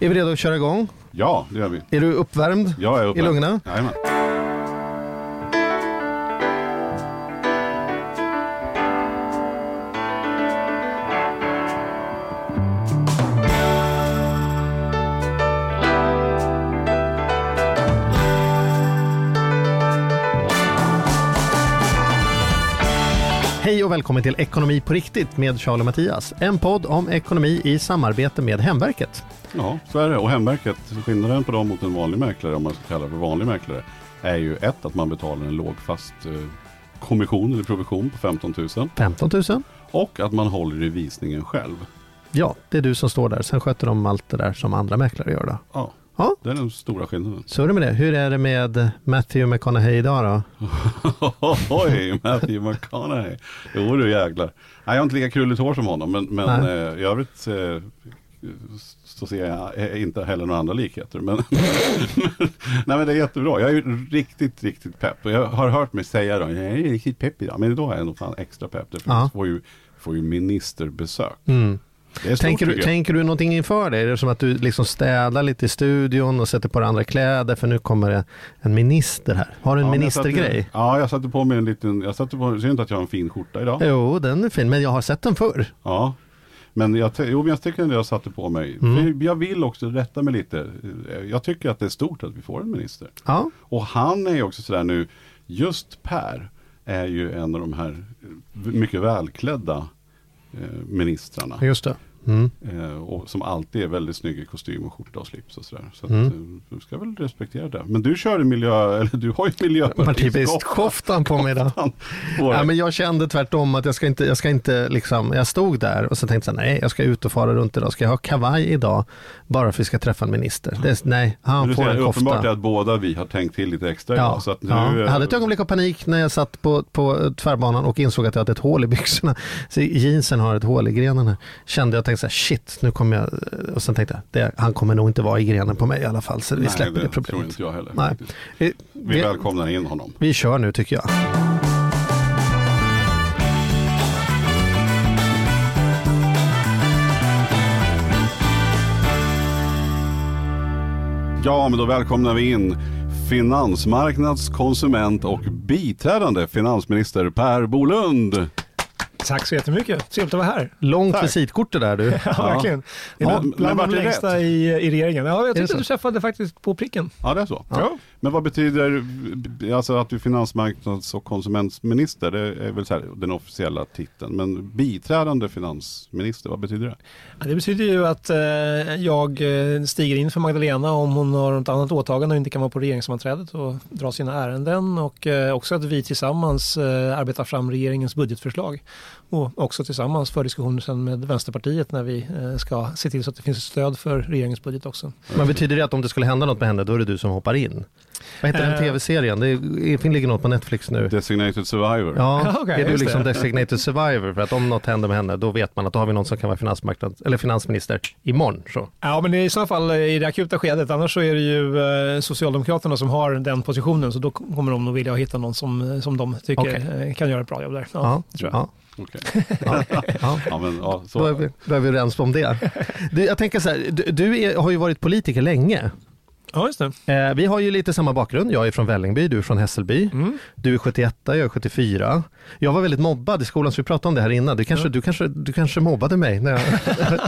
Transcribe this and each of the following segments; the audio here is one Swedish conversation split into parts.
Är vi redo att köra igång? Ja, det gör vi. Är du uppvärmd Jag är i uppvärmd. lungorna? Jajamän. Välkommen till Ekonomi på riktigt med Charlie och Mattias. En podd om ekonomi i samarbete med Hemverket. Ja, så är det. Och Hemverket, skillnaden på dem mot en vanlig mäklare, om man ska kalla det för vanlig mäklare, är ju ett att man betalar en låg fast eh, kommission eller provision på 15 000 15 000? och att man håller i visningen själv. Ja, det är du som står där. Sen sköter de allt det där som andra mäklare gör då. Ja, Ja. det är den stora skillnaden. Så är det med det. Hur är det med Matthew McConaughey idag då? Oj, Matthew McConaughey. Jo du jäklar. Nej, jag har inte lika krulligt hår som honom, men, men eh, i övrigt eh, så ser jag eh, inte heller några andra likheter. Men, nej men det är jättebra. Jag är riktigt, riktigt pepp. Jag har hört mig säga då, jag är riktigt pepp idag. Men idag är jag nog fan extra pepp. Därför Ja. får ju, får ju ministerbesök. Mm. Stort, Tänker, du, tänker du någonting inför det? Är det som att du liksom städar lite i studion och sätter på dig andra kläder för nu kommer det en minister här? Har du en Ja, satte- ministergrej? Ja, jag satte på mig en liten, jag satte på, ser du inte att jag har en fin skjorta idag? Jo, den är fin, men jag har sett den förr. Ja. Men jag, jo, men jag tycker att jag satte på mig. Mm. För jag vill också rätta mig lite. Jag tycker att det är stort att vi får en minister. Ja, Och han är ju också sådär nu, just Per är ju en av de här mycket välklädda Eh, ministrarna. just det. Mm. Eh, och som alltid är väldigt snygg i kostym och skjorta och slips och sådär. Så att, Mm. eh, du ska väl respektera det. Men du kör i miljö, eller du har ju Partipiskt miljöpartist koftan på mig idag. Ja, men jag kände tvärtom att jag ska inte, jag ska inte liksom, jag stod där och så tänkte jag nej, jag ska ut och fara runt idag. Ska jag ha kavaj idag bara för att vi ska träffa en minister? Det, är- nej, han får ser, en uppenbart är kofta. att båda vi har tänkt till lite extra Ja, idag. Så att nu, ja. Jag hade ett ögonblick av panik när jag satt på, på tvärbanan och insåg att jag hade ett hål i byxorna. Så jeansen har ett hål i grenen här. Kände jag tänkte så här, shit, nu kommer jag, och sen tänkte jag, det, han kommer nog inte vara i grenen på mig i alla fall. Så vi nej, släpper det, det tror problemet. inte jag heller. Nej. Vi, Vi vi, välkomnar in honom. vi kör nu tycker jag. Ja, men då välkomnar vi in finansmarknads-, konsument och biträdande finansminister Per Bolund. Tack så jättemycket. Trevligt att vara här. Långt Tack. visitkort det där du. Ja, verkligen. Det är Men- bland- de längsta rätt? i, i regeringen. Ja, jag tyckte så? du träffade faktiskt på pricken. Ja, det är så. Ja. Men vad betyder, alltså att du är finansmarknads och konsumentminister, det är väl så här, den officiella titeln. Men biträdande finansminister, vad betyder det? Ja, Det betyder ju att eh, jag eh, stiger in för Magdalena om hon har något annat åtagande och inte kan vara på regeringssammanträdet och dra sina ärenden. Och eh, också att vi tillsammans eh, arbetar fram regeringens budgetförslag. Och också tillsammans för diskussioner sen med Vänsterpartiet när vi eh, ska se till så att det finns stöd för regeringens budget också. Men betyder det att om det skulle hända något med henne, då är det du som hoppar in? Vad heter den Eh. tv-serien? Det ligger något på Netflix nu. Designated survivor. Ja, okej, är du liksom det. designated survivor? För att om något händer med henne, då vet man att då har vi någon som kan vara finansmarknad, eller finansminister imorgon. Så. Ja, men i så fall eh, i det akuta skedet. Annars så är det ju Socialdemokraterna som har den positionen. Så då kommer de nog vilja hitta någon som, som de tycker eh, kan göra ett bra jobb där. Ja, Ja, det tror jag. ja, Okej. ja, ja. Ja, men, ja, Då, är så. vi, då är vi överens om det. Du, jag tänker så här, du, du är, har ju varit politiker länge. Ja, just det. Eh, vi har ju lite samma bakgrund. Jag är från Vällingby, du är från Hässelby. Mm. Du är 71, jag är 74. Jag var väldigt mobbad i skolan, så vi pratade om det här innan. Du kanske, Ja. du kanske, du kanske mobbade mig. När jag,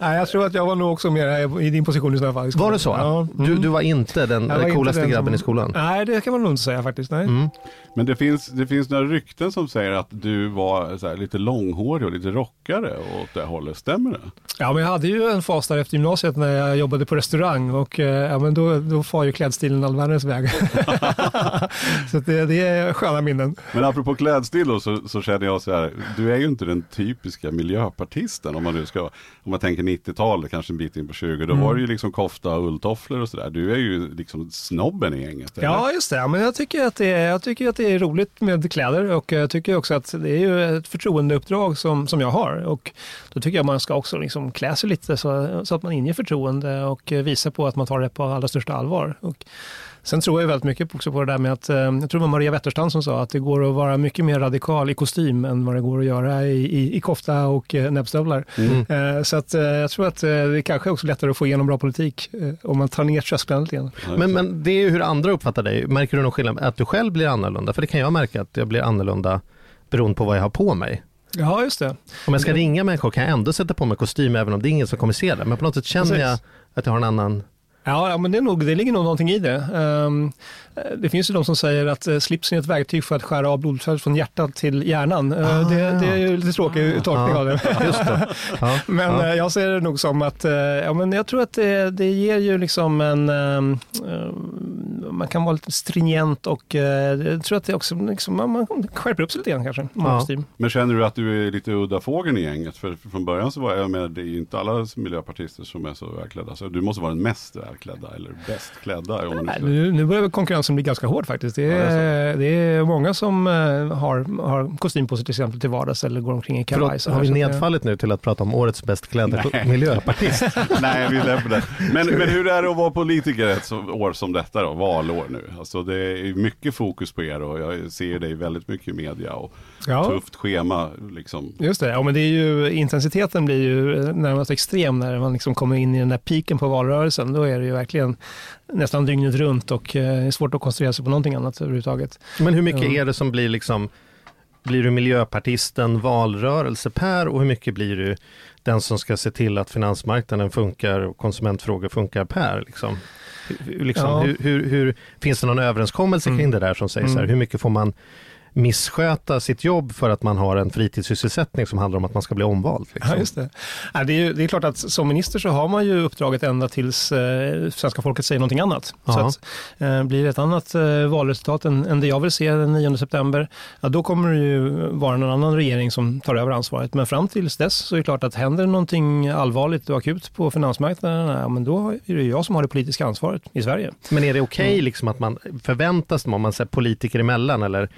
Nej, jag tror att jag var nog också mer i din position i så fall. i var det så? Ja. Du, Mm. du var inte den var inte coolaste den grabben som- i skolan? Nej, det kan man nog inte säga faktiskt. Nej. Mm. Men det finns, det finns några rykten som säger att du var så här, lite långhårig och lite rockare åt det hållet. Stämmer det? Ja, men jag hade ju en fas där efter gymnasiet när jag jobbade på restaurang och eh, men då, då far ju klädstilen all världens väg. så det, det är sköna minnen. Men apropå klädstil då, så, så känner jag så här, du är ju inte den typiska miljöpartisten om man nu ska, om man tänker 90-talet, kanske en bit in på 20, då Mm. var det ju liksom kofta och ulltofflor och sådär. Du är ju liksom snobben i gänget. eller? Ja, just det. Men jag tycker, att det är, jag tycker att det är roligt med kläder och jag tycker också att det är ju ett förtroendeuppdrag som, som jag har. Och då tycker jag man ska också liksom klä sig lite så, så att man inger förtroende och visar på att man tar det på av allra största allvar. Och Sen tror jag väldigt mycket också på det där med att, eh, jag tror det var Maria Wetterstrand som sa att det går att vara mycket mer radikal i kostym än vad det går att göra i, i, i kofta och eh, näbbstövlar. Mm. Eh, så att, jag tror att det kanske också är lättare att få igenom bra politik om man tar ner trösklarna lite grann. Men, men det är ju hur andra uppfattar dig. Märker du någon skillnad? Att du själv blir annorlunda? För det kan jag märka att jag blir annorlunda beroende på vad jag har på mig. Ja, just det. Om jag ska ringa människor kan jag ändå sätta på mig kostym även om det är ingen som kommer se det. Men på något sätt känner Precis. jag att jag har en annan Ja, men det, är nog, det ligger nog någonting i det. Um, det finns ju de som säger att uh, slipsen är ett verktyg för att skära av blodflödet från hjärtat till hjärnan. Uh, ah, det, det, är ju lite tråkig ah, tolkning ah, av det. det. Ah, men uh, jag ser det nog som att, ja, men jag tror att det, det ger ju liksom en, um, man kan vara lite stringent och jag tror att det också, liksom, man, man skärper upp sig lite grann kanske. Men känner du att du är lite udda fågeln i gänget? För från början så var jag med, det är inte alla miljöpartister som är så välklädda. Så du måste vara den mest välklädda eller bäst klädda? Om Nej, nu, nu börjar konkurrensen bli ganska hård faktiskt. Det är, ja, det är, det är många som uh, har, har kostym på sig till exempel till vardags eller går omkring i kavaj. Har vi nedfallit nu till att prata om årets bäst klädda miljöpartist? Nej, vi släpper det. Men, men hur är det att vara politiker ett år som detta då, valår nu? Alltså det är mycket fokus på er och jag ser dig väldigt mycket i media och ja. tufft schema. Liksom. Just det, ja, men det är ju, intensiteten blir ju närmast extrem när man liksom kommer in i den där piken på valrörelsen. Då är det ju verkligen nästan dygnet runt och eh, svårt att koncentrera sig på någonting annat överhuvudtaget. Men hur mycket är det som blir liksom blir du miljöpartisten valrörelse-Per och hur mycket blir du den som ska se till att finansmarknaden funkar och konsumentfrågor funkar Per? Liksom? Liksom, ja. hur, hur, hur, finns det någon överenskommelse kring mm. det där som säger mm. så här, hur mycket får man missköta sitt jobb för att man har en fritidssysselsättning som handlar om att man ska bli omvald. Liksom. Ja, just det. Ja, det, är det är klart att som minister så har man ju uppdraget ända tills eh, svenska folket säger någonting annat. Så att, eh, blir det ett annat eh, valresultat än, än det jag vill se den 9 september, ja, då kommer det ju vara någon annan regering som tar över ansvaret. Men fram tills dess så är det klart att händer någonting allvarligt och akut på finansmarknaden, ja, men då är det jag som har det politiska ansvaret i Sverige. Men är det okej okay, mm. liksom att man förväntas, om man säger politiker emellan eller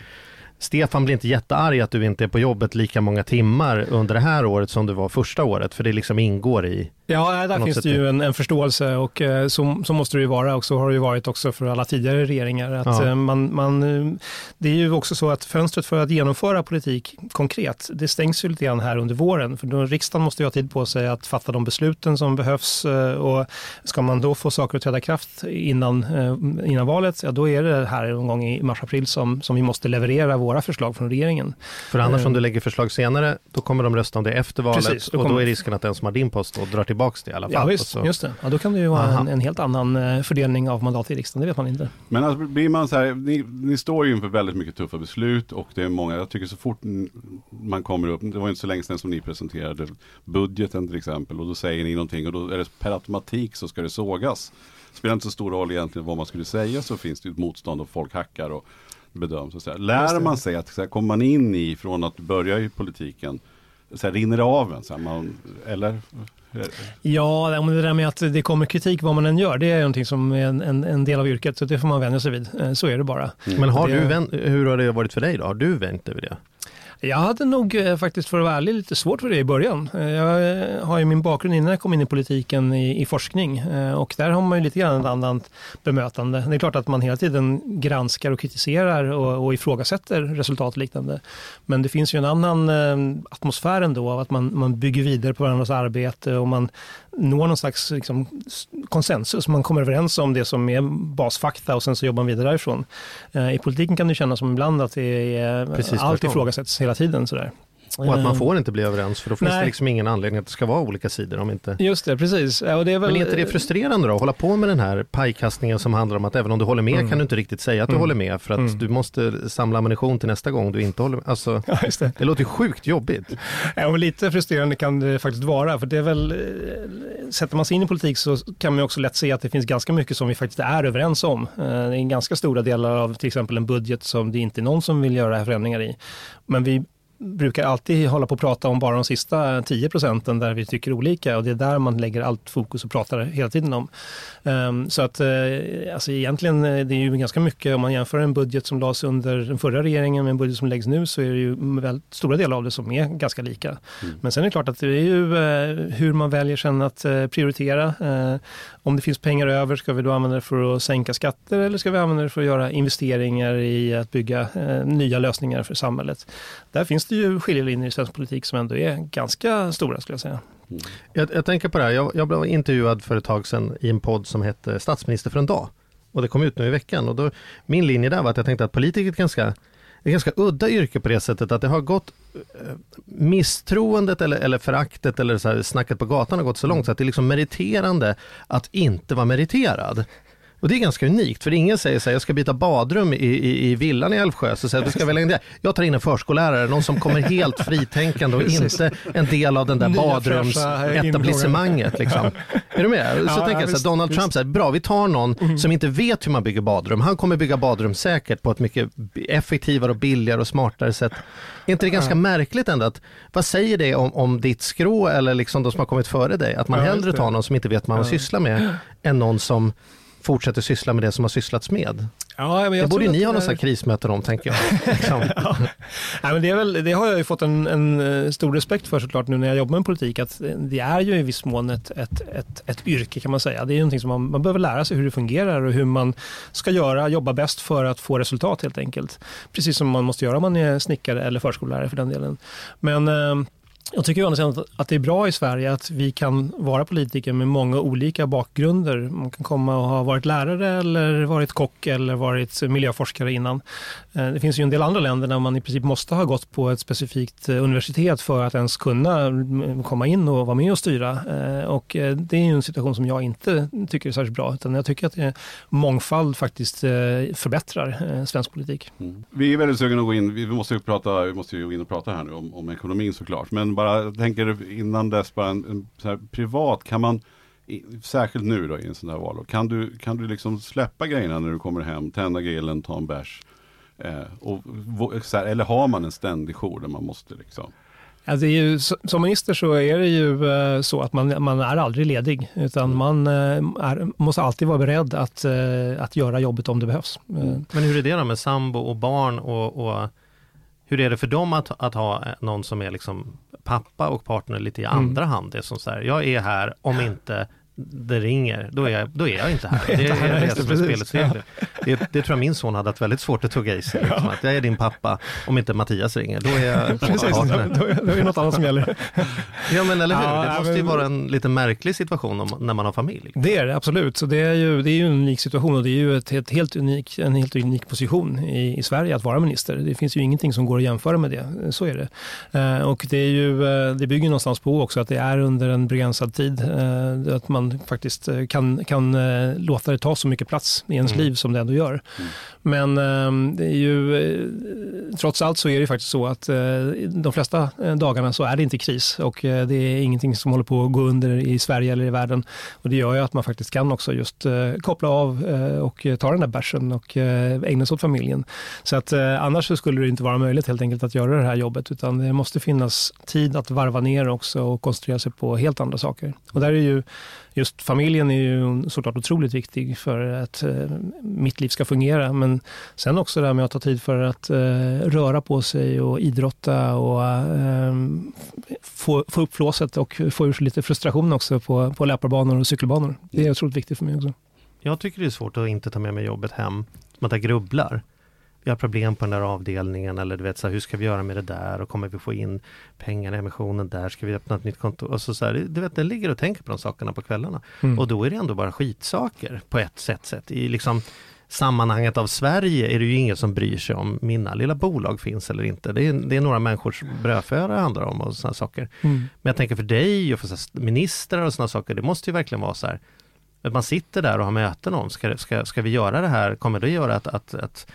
Stefan blir inte jättearg att du inte är på jobbet lika många timmar under det här året som du var första året, för det liksom ingår i Ja, där finns det ju en, en, förståelse och eh, så, så, måste det ju vara och så har det ju varit också för alla tidigare regeringar. Att, ja. Eh, man, man, eh, det är ju också så att fönstret för att genomföra politik konkret, det stängs ju lite grann här under våren. För då, riksdagen måste ju ha tid på sig att fatta de besluten som behövs och ska man då få saker att träda kraft innan, innan valet, ja då är det här någon gång i mars-april som, som vi måste leverera våra förslag från regeringen. För annars om du lägger förslag senare, då kommer de rösta om det efter valet Precis, då och då är risken att den som har din post och drar till tillbaka det i alla fall. Ja, visst, just det. Ja, då kan det ju vara en, en, helt annan eh, fördelning av mandat i riksdagen, det vet man inte. Men alltså, blir man så här, ni, ni står ju inför väldigt mycket tuffa beslut och det är många, jag tycker så fort man kommer upp, det var inte så länge sedan som ni presenterade budgeten till exempel och då säger ni någonting och då är det per automatik så ska det sågas. Det spelar inte så stor roll egentligen vad man skulle säga så finns det ett motstånd och folk hackar och bedöms. Och så här. Lär man sig att så här, kommer man in i från att börja i politiken så här, rinner det av en? Så här, man, eller? Ja, det där med att det kommer kritik vad man än gör, det är någonting som är en, en, en del av yrket, så det får man vänja sig vid. Eh, så är det bara. Mm. Men har det... du vänt, hur har det varit för dig då? Har du vänt över det? Jag hade nog eh, faktiskt för att vara ärlig lite svårt för det i början. Eh, jag eh, har ju min bakgrund innan jag kom in i politiken i, i forskning och där har man ju lite grann ett annat bemötande. Det är klart att man hela tiden granskar och kritiserar och, och ifrågasätter resultat och liknande. Men det finns ju en annan atmosfär ändå av att man, man bygger vidare på varandras arbete och man når någon slags liksom, konsensus. Man kommer överens om det som är basfakta och sen så jobbar man vidare därifrån. I politiken kan det kännas som ibland att det är, Precis, allt ifrågasätts hela tiden. Sådär. Och att man får inte bli överens för då finns Nej. det liksom ingen anledning att det ska vara olika sidor. Om inte... Just det, precis. Ja, det är väl... Men är inte det frustrerande då att hålla på med den här pajkastningen som handlar om att även om du håller med mm. kan du inte riktigt säga att du mm. håller med för att mm. du måste samla ammunition till nästa gång du inte håller med. Alltså, ja, det. det. låter sjukt jobbigt. Ja, men lite frustrerande kan det faktiskt vara för det är väl, eh, sätter man sig in i politik så kan man också lätt se att det finns ganska mycket som vi faktiskt är överens om. Eh, det är ganska stora delar av till exempel en budget som det inte är någon som vill göra förändringar i. Men vi brukar alltid hålla på att prata om bara de sista 10 procenten där vi tycker olika och det är där man lägger allt fokus och pratar hela tiden om. Um, så att uh, alltså egentligen det är ju ganska mycket om man jämför en budget som lades under den förra regeringen med en budget som läggs nu så är det ju väldigt stora delar av det som är ganska lika. Mm. Men sen är det klart att det är ju uh, hur man väljer sen att prioritera om det finns pengar över, ska vi då använda det för att sänka skatter eller ska vi använda det för att göra investeringar i att bygga eh, nya lösningar för samhället? Där finns det ju skiljelinjer i svensk politik som ändå är ganska stora skulle jag säga. Mm. Jag, jag, tänker på det här, jag, jag, blev intervjuad för ett tag sedan i en podd som hette Statsminister för en dag. Och det kom ut nu i veckan. Och då, min linje där var att jag tänkte att politiker är ett ganska, ett ganska udda yrke på det sättet att det har gått eh, misstroendet eller, eller föraktet eller så här, snacket på gatan har gått så långt så att det är liksom meriterande att inte vara meriterad. Och det är ganska unikt, för ingen säger så här, jag ska byta badrum i, i, i villan i Älvsjö, så säger du ska välja in det. Jag tar in en förskollärare, någon som kommer helt fritänkande och inte en del av den där badrumsetablissemanget. Liksom. Är du med? Så ja, tänker jag så här, Donald Trump säger, bra vi tar någon mm. som inte vet hur man bygger badrum. Han kommer bygga badrum säkert på ett mycket effektivare och billigare och smartare sätt. Är inte det ganska ja. märkligt ändå? Att, vad säger det om, om ditt skrå eller liksom de som har kommit före dig? Att man ja, hellre tar någon som inte vet vad man ja. sysslar med än någon som fortsätter syssla med det som har sysslats med. Ja, men det borde ni ha något är... krismöten om, tänker jag. Liksom. ja. ja. men det, är väl, det har jag ju fått en, en, eh, stor respekt för såklart nu när jag jobbar med politik, att det är ju i viss mån ett, ett, ett, ett yrke kan man säga. Det är någonting som man, man behöver lära sig hur det fungerar och hur man ska göra, jobba bäst för att få resultat helt enkelt. Precis som man måste göra om man är snickare eller förskollärare för den delen. Men eh, jag tycker ju att det är bra i Sverige att vi kan vara politiker med många olika bakgrunder. Man kan komma och ha varit lärare eller varit kock eller varit miljöforskare innan. Eh, det finns ju en del andra länder där man i princip måste ha gått på ett specifikt eh, universitet för att ens kunna mm, komma in och vara med och styra. Eh, och det är ju en situation som jag inte tycker är särskilt bra. Utan jag tycker att mångfald faktiskt förbättrar svensk politik. Mm. Vi är väldigt sugna att gå in, vi måste ju prata, vi måste ju gå in och prata här nu om, om ekonomin såklart. Men bara, jag tänker innan dess, bara en, en så här, privat, kan man Särskilt nu då i en sån här valår. Kan du, kan du liksom släppa grejerna när du kommer hem, tända grillen, ta en bärs? Eh, och, så här, eller har man en ständig jour där man måste liksom Alltså ju, som minister så är det ju eh, så att man, man är aldrig ledig, utan mm. man eh, är, måste alltid vara beredd att, eh, att göra jobbet om det behövs. Mm. Men hur är det då med sambo och barn och, och hur är det för dem att, att ha någon som är liksom pappa och partner lite i mm. andra mm. hand? Det är som så här, jag är här om inte det ringer, då är jag, då är jag inte här. Det är det som är spelets regler. Det, det tror jag min son hade haft väldigt svårt att tugga i sig. Liksom, att jag är din pappa, om inte Mattias ringer, då är jag Precis, då, då, är det något annat som gäller. ja men eller hur, ja, det måste men... ju vara en lite märklig situation om, när man har familj. Liksom. Det är det absolut, så det är ju, det är ju en unik situation och det är ju ett, ett helt unik, en helt unik position i, i Sverige att vara minister. Det finns ju ingenting som går att jämföra med det, så är det. Uh, och det, är ju, uh, det bygger någonstans på också att det är under en begränsad tid, uh, att man man faktiskt eh, kan, kan eh, låta det ta så mycket plats i ens mm. liv som det ändå gör. Mm. Men ehm, det är ju, eh, trots allt så är det faktiskt så att eh, de flesta eh, dagarna så är det inte kris och eh, det är ingenting som håller på att gå under i Sverige eller i världen. Och det gör ju att man faktiskt kan också just koppla av och ta den där bärsen och ägna sig åt familjen. Så att annars så skulle det inte vara möjligt helt enkelt att göra det här jobbet utan det måste finnas tid att varva ner också och koncentrera sig på helt andra saker. Och där är ju just familjen är ju såklart otroligt viktig för att eh, mitt liv ska fungera. Men sen också det här med att ta tid för att eh, röra på sig och idrotta och eh, få, få upp flåset och få ur lite frustration också på, på löparbanor och cykelbanor. Det är otroligt viktigt för mig också. Jag tycker det är svårt att inte ta med mig jobbet hem, som att jag grubblar vi har problem på den där avdelningen eller du vet så här, hur ska vi göra med det där och kommer vi få in pengar i emissionen där, ska vi öppna ett nytt konto? Och så, så här, du vet, den ligger och tänker på de sakerna på kvällarna. Mm. Och då är det ändå bara skitsaker på ett sätt. sätt. I liksom sammanhanget av Sverige är det ju ingen som bryr sig om mina lilla bolag finns eller inte. Det är, det är några människors brödföda det handlar om och sådana saker. Mm. Men jag tänker för dig och för ministrar och sådana saker, det måste ju verkligen vara så här att man sitter där och har möten om, ska, ska, ska vi göra det här, kommer det göra att, att, att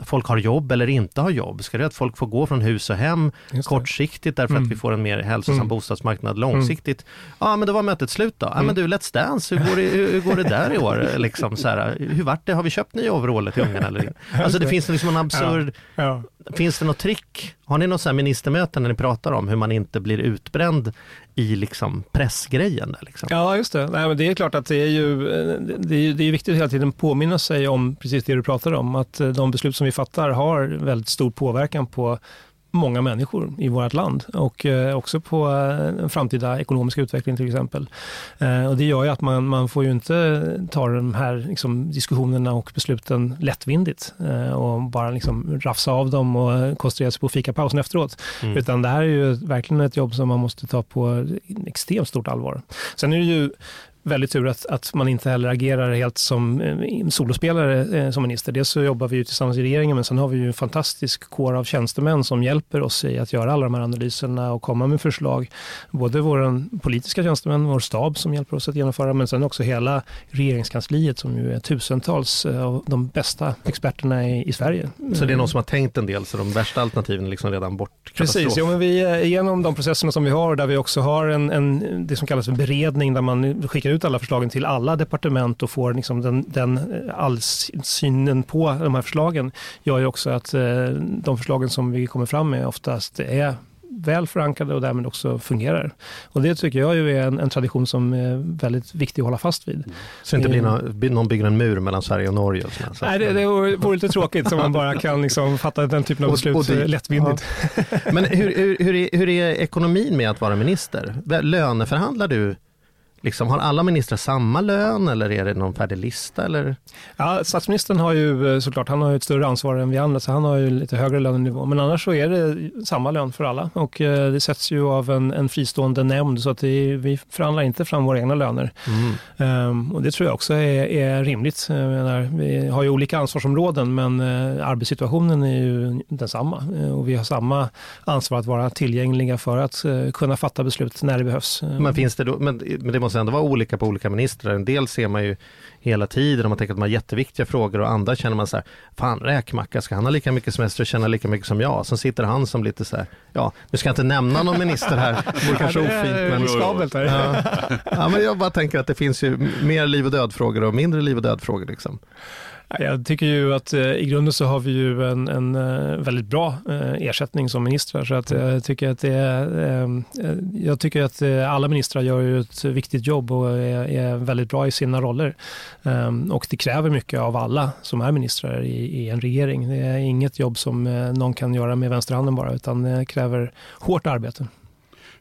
folk har jobb eller inte har jobb? Ska det att folk får gå från hus och hem kortsiktigt därför mm. att vi får en mer hälsosam mm. bostadsmarknad långsiktigt? Mm. Ja men då var mötet slut då. Ja men mm. du Let's Dance, hur går det, hur, går det där i år? Liksom, så här, hur vart det? Har vi köpt nya overaller till ungarna eller Alltså det finns liksom en absurd... Ja. Ja finns det något trick? Har ni något så här när ni pratar om hur man inte blir utbränd i liksom pressgrejen? Där, liksom? Ja, just det. Nej, men det är klart att det är ju eh, det är, det är viktigt att hela tiden påminna sig om precis det du pratar om, att eh, de beslut som vi fattar har väldigt stor påverkan på många människor i vårt land och eh, också på eh, en framtida ekonomisk utveckling till exempel. Eh, och det gör ju att man, man får ju inte ta de här liksom, diskussionerna och besluten lättvindigt och bara liksom rafsa av dem och koncentrera sig på fikapausen efteråt. Mm. Utan det här är ju verkligen ett jobb som man måste ta på extremt stort allvar. Sen är det ju väldigt tur att, att man inte heller agerar helt som eh, solospelare eh, som minister. Dels så jobbar vi ju tillsammans i regeringen men sen har vi ju en fantastisk kår av tjänstemän som hjälper oss i att göra alla de här analyserna och komma med förslag. Både våra politiska tjänstemän, vår stab som hjälper oss att genomföra men sen också hela regeringskansliet som ju är tusentals eh, av de bästa experterna i, i Sverige. Så det är någon som har tänkt en del så de värsta alternativen är liksom redan bort? Precis, ja, men vi är genom de processerna som vi har där vi också har en, en det som kallas för beredning där man skickar ut ut alla förslagen till alla departement och får liksom den, den eh, allsynen på de här förslagen gör ju också att eh, de förslagen som vi kommer fram med oftast är väl förankrade och därmed också fungerar. Och det tycker jag ju är en, en tradition som är väldigt viktig att hålla fast vid. Så det inte blir någon, någon bygger en mur mellan Sverige och Norge? Och Nej, det, det vore lite tråkigt om man bara kan liksom fatta den typen av beslut och, och lättvindigt. Ja. Men hur, hur, hur, är, hur är ekonomin med att vara minister? Löneförhandlar du Liksom, har alla ministrar samma lön eller är det någon färdig lista? Eller? Ja, statsministern har ju eh, såklart han har ett större ansvar än vi andra så han har ju lite högre lönenivå. Men annars så är det samma lön för alla och eh, det sätts ju av en, en fristående nämnd så att det, vi förhandlar inte fram våra egna löner. Mm. Um, och det tror jag också är, är rimligt. Menar, vi har ju olika ansvarsområden men uh, arbetssituationen är ju densamma uh, och vi har samma ansvar att vara tillgängliga för att uh, kunna fatta beslut när det behövs. Men finns det då, men, men det måste ändå vara olika på olika ministrar. En del ser man ju hela tiden och man tänker att de har jätteviktiga frågor och andra känner man så här, fan räkmacka, ska han ha lika mycket semester och tjäna lika mycket som jag? Sen sitter han som lite så här, ja, nu ska jag inte nämna någon minister här, det vore kanske ofint. Men, skabelt. Ja, ja, men jag bara tänker att det finns ju mer liv och död frågor och mindre liv och död frågor liksom. Jag tycker ju att eh, i grunden så har vi ju en, en eh, väldigt bra eh, ersättning som ministrar. Så att jag tycker att det är, jag tycker att alla ministrar gör ju ett viktigt jobb och är, är väldigt bra i sina roller. Ehm, och det kräver mycket av alla som är ministrar i, i en regering. Det är inget jobb som någon kan göra med vänsterhanden bara, utan det kräver hårt arbete.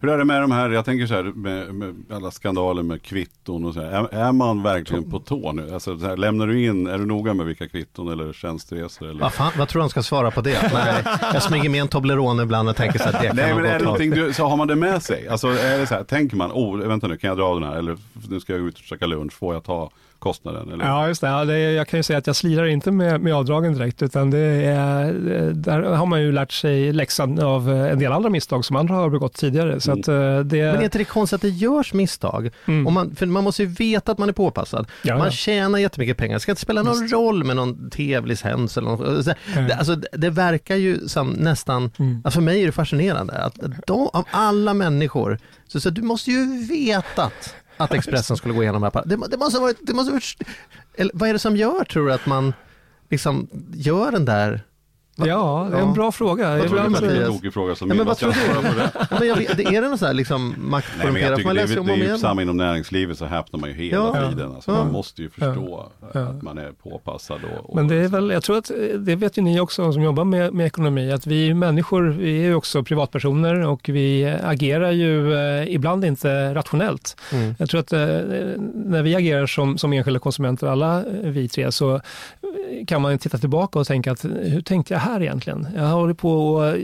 Hur är det med de här, jag tänker så här med, med alla skandaler med kvitton och så här. Är, är man verkligen på tå nu? Alltså, här, lämnar du in, är du noga med vilka kvitton eller tjänsteresor? Eller? Vad, fan, vad tror du han ska svara på det? Nej, jag smyger med en Toblerone ibland och tänker så här, det kan Nej, men är det någonting du, så har man det med sig? Alltså är det så här, tänker man, oh, vänta nu, kan jag dra den här? Eller nu ska jag ut och käka lunch, får jag ta kostnaden? Eller? Ja, just det. Ja, det jag kan ju säga att jag slirar inte med, med avdragen direkt, utan det är, där har man ju lärt sig läxan av en del andra misstag som andra har begått tidigare. Så mm. att, eh, det... Men är inte det konstigt att det görs misstag? Mm. Och man, för man måste ju veta att man är påpassad. Ja, man ja. tjänar jättemycket pengar, det ska inte spela någon just. roll med någon tävlingshens eller något. Mm. Det, alltså, det verkar ju som nästan, mm. alltså för mig är det fascinerande att de, av alla människor, så, så du måste ju vetat att Expressen skulle gå igenom det här. Det, det måste ha varit, det måste ha varit, eller, vad är det som gör, tror du, att man liksom gör den där Ja, det är en bra fråga. Vad tror du Mattias? Det är en tokig fråga som ja, men vad tror du? men jag vet, är det någon sån här liksom maktkorrumperad? Men jag det, det är ju samma inom näringslivet så häpnar man ju hela ja. tiden. Alltså, ja. Man måste ju förstå ja. att man är påpassad. Och, och men det är väl, jag tror att det vet ju ni också som jobbar med, med ekonomi, att vi människor, vi är ju också privatpersoner och vi agerar ju eh, ibland inte rationellt. Mm. Jag tror att eh, när vi agerar som, som enskilda konsumenter, alla vi tre, så kan man titta tillbaka och tänka att hur tänkte jag här egentligen? Jag håller på och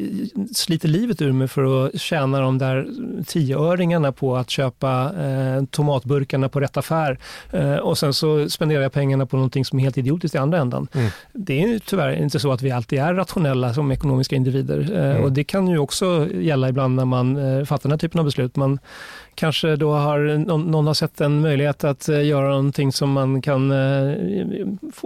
sliter livet ur mig för att tjäna de där tioöringarna på att köpa eh, tomatburkarna på rätt affär eh, och sen så spenderar jag pengarna på någonting som är helt idiotiskt i andra ändan. Mm. Det är tyvärr inte så att vi alltid är rationella som ekonomiska individer eh, mm. och det kan ju också gälla ibland när man eh, fattar den här typen av beslut. Man, kanske då har någon, någon, har sett en möjlighet att eh, göra någonting som man kan eh,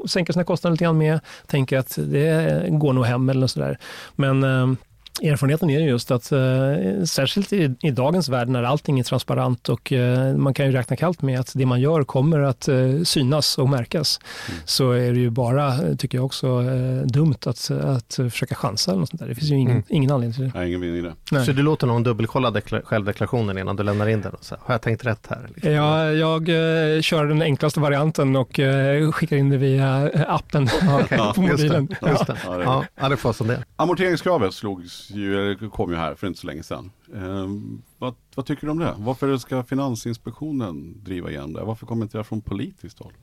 sänka sina kostnader lite grann med, tänker att det går nog hem eller sådär. Men eh, Erfarenheten är just att eh, särskilt i, i, dagens värld när allting är transparent och eh, man kan ju räkna kallt med att det man gör kommer att eh, synas och märkas mm. så är det ju bara, tycker jag också, eh, dumt att, att försöka chansa eller något sånt där. Det finns ju ingen, mm. ingen anledning till det. Nej, ingen vinning det. Så du låter någon dubbelkolla självdeklarationen innan du lämnar in den? Och så, har jag tänkt rätt här? Liksom? Ja, jag eh, kör den enklaste varianten och eh, skickar in det via appen okay. på mobilen. Just det, just det. Ja, det, ja, det får som det. Amorteringskravet slogs ju, eh, kom ju här för inte så länge sedan. Eh, vad, vad, tycker du om det? Varför ska Finansinspektionen driva igen det? Varför kommer inte det från politiskt håll?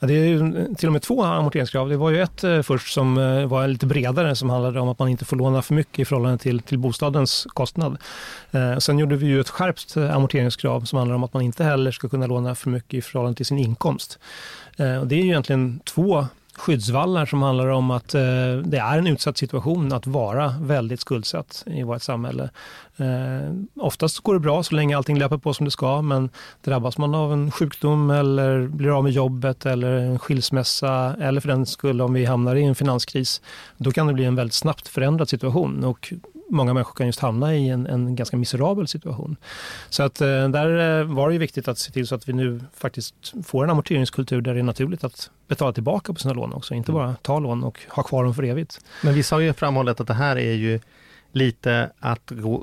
Ja, det är ju till och med två amorteringskrav. Det var ju ett eh, först som eh, var lite bredare som handlade om att man inte får låna för mycket i förhållande till, till bostadens kostnad. Eh, sen gjorde vi ju ett skärpt eh, amorteringskrav som handlar om att man inte heller ska kunna låna för mycket i förhållande till sin inkomst. Eh, och det är ju egentligen två skyddsvallar som handlar om att eh, det är en utsatt situation att vara väldigt skuldsatt i vårt samhälle. Eh, oftast går det bra så länge allting löper på som det ska men drabbas man av en sjukdom eller blir av med jobbet eller en skilsmässa eller för den skull om vi hamnar i en finanskris då kan det bli en väldigt snabbt förändrad situation och många människor kan just hamna i en, en ganska miserabel situation. Så att eh, där eh, var det ju viktigt att se till så att vi nu faktiskt får en amorteringskultur där det är naturligt att betala tillbaka på sina lån också, inte bara ta lån och ha kvar dem för evigt. Men vissa har ju framhållit att det här är ju lite att gå,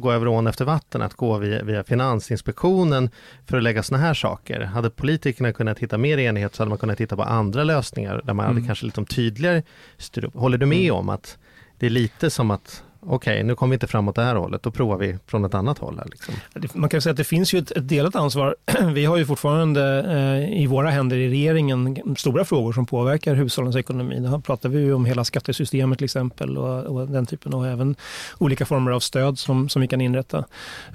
gå över ån efter vatten, att gå via, via Finansinspektionen för att lägga sådana här saker. Hade politikerna kunnat hitta mer enighet så hade man kunnat titta på andra lösningar där man mm. hade kanske lite tydligare styr upp. Håller du med mm. om att det är lite som att okej, okay, nu kommer vi inte framåt det här hållet, då provar vi från ett annat håll. Här, liksom. Man kan säga att det finns ju ett, ett delat ansvar. Vi har ju fortfarande eh, i våra händer i regeringen stora frågor som påverkar hushållens ekonomi. Då pratar vi ju om hela skattesystemet till exempel och, och, den typen och även olika former av stöd som, som vi kan inrätta.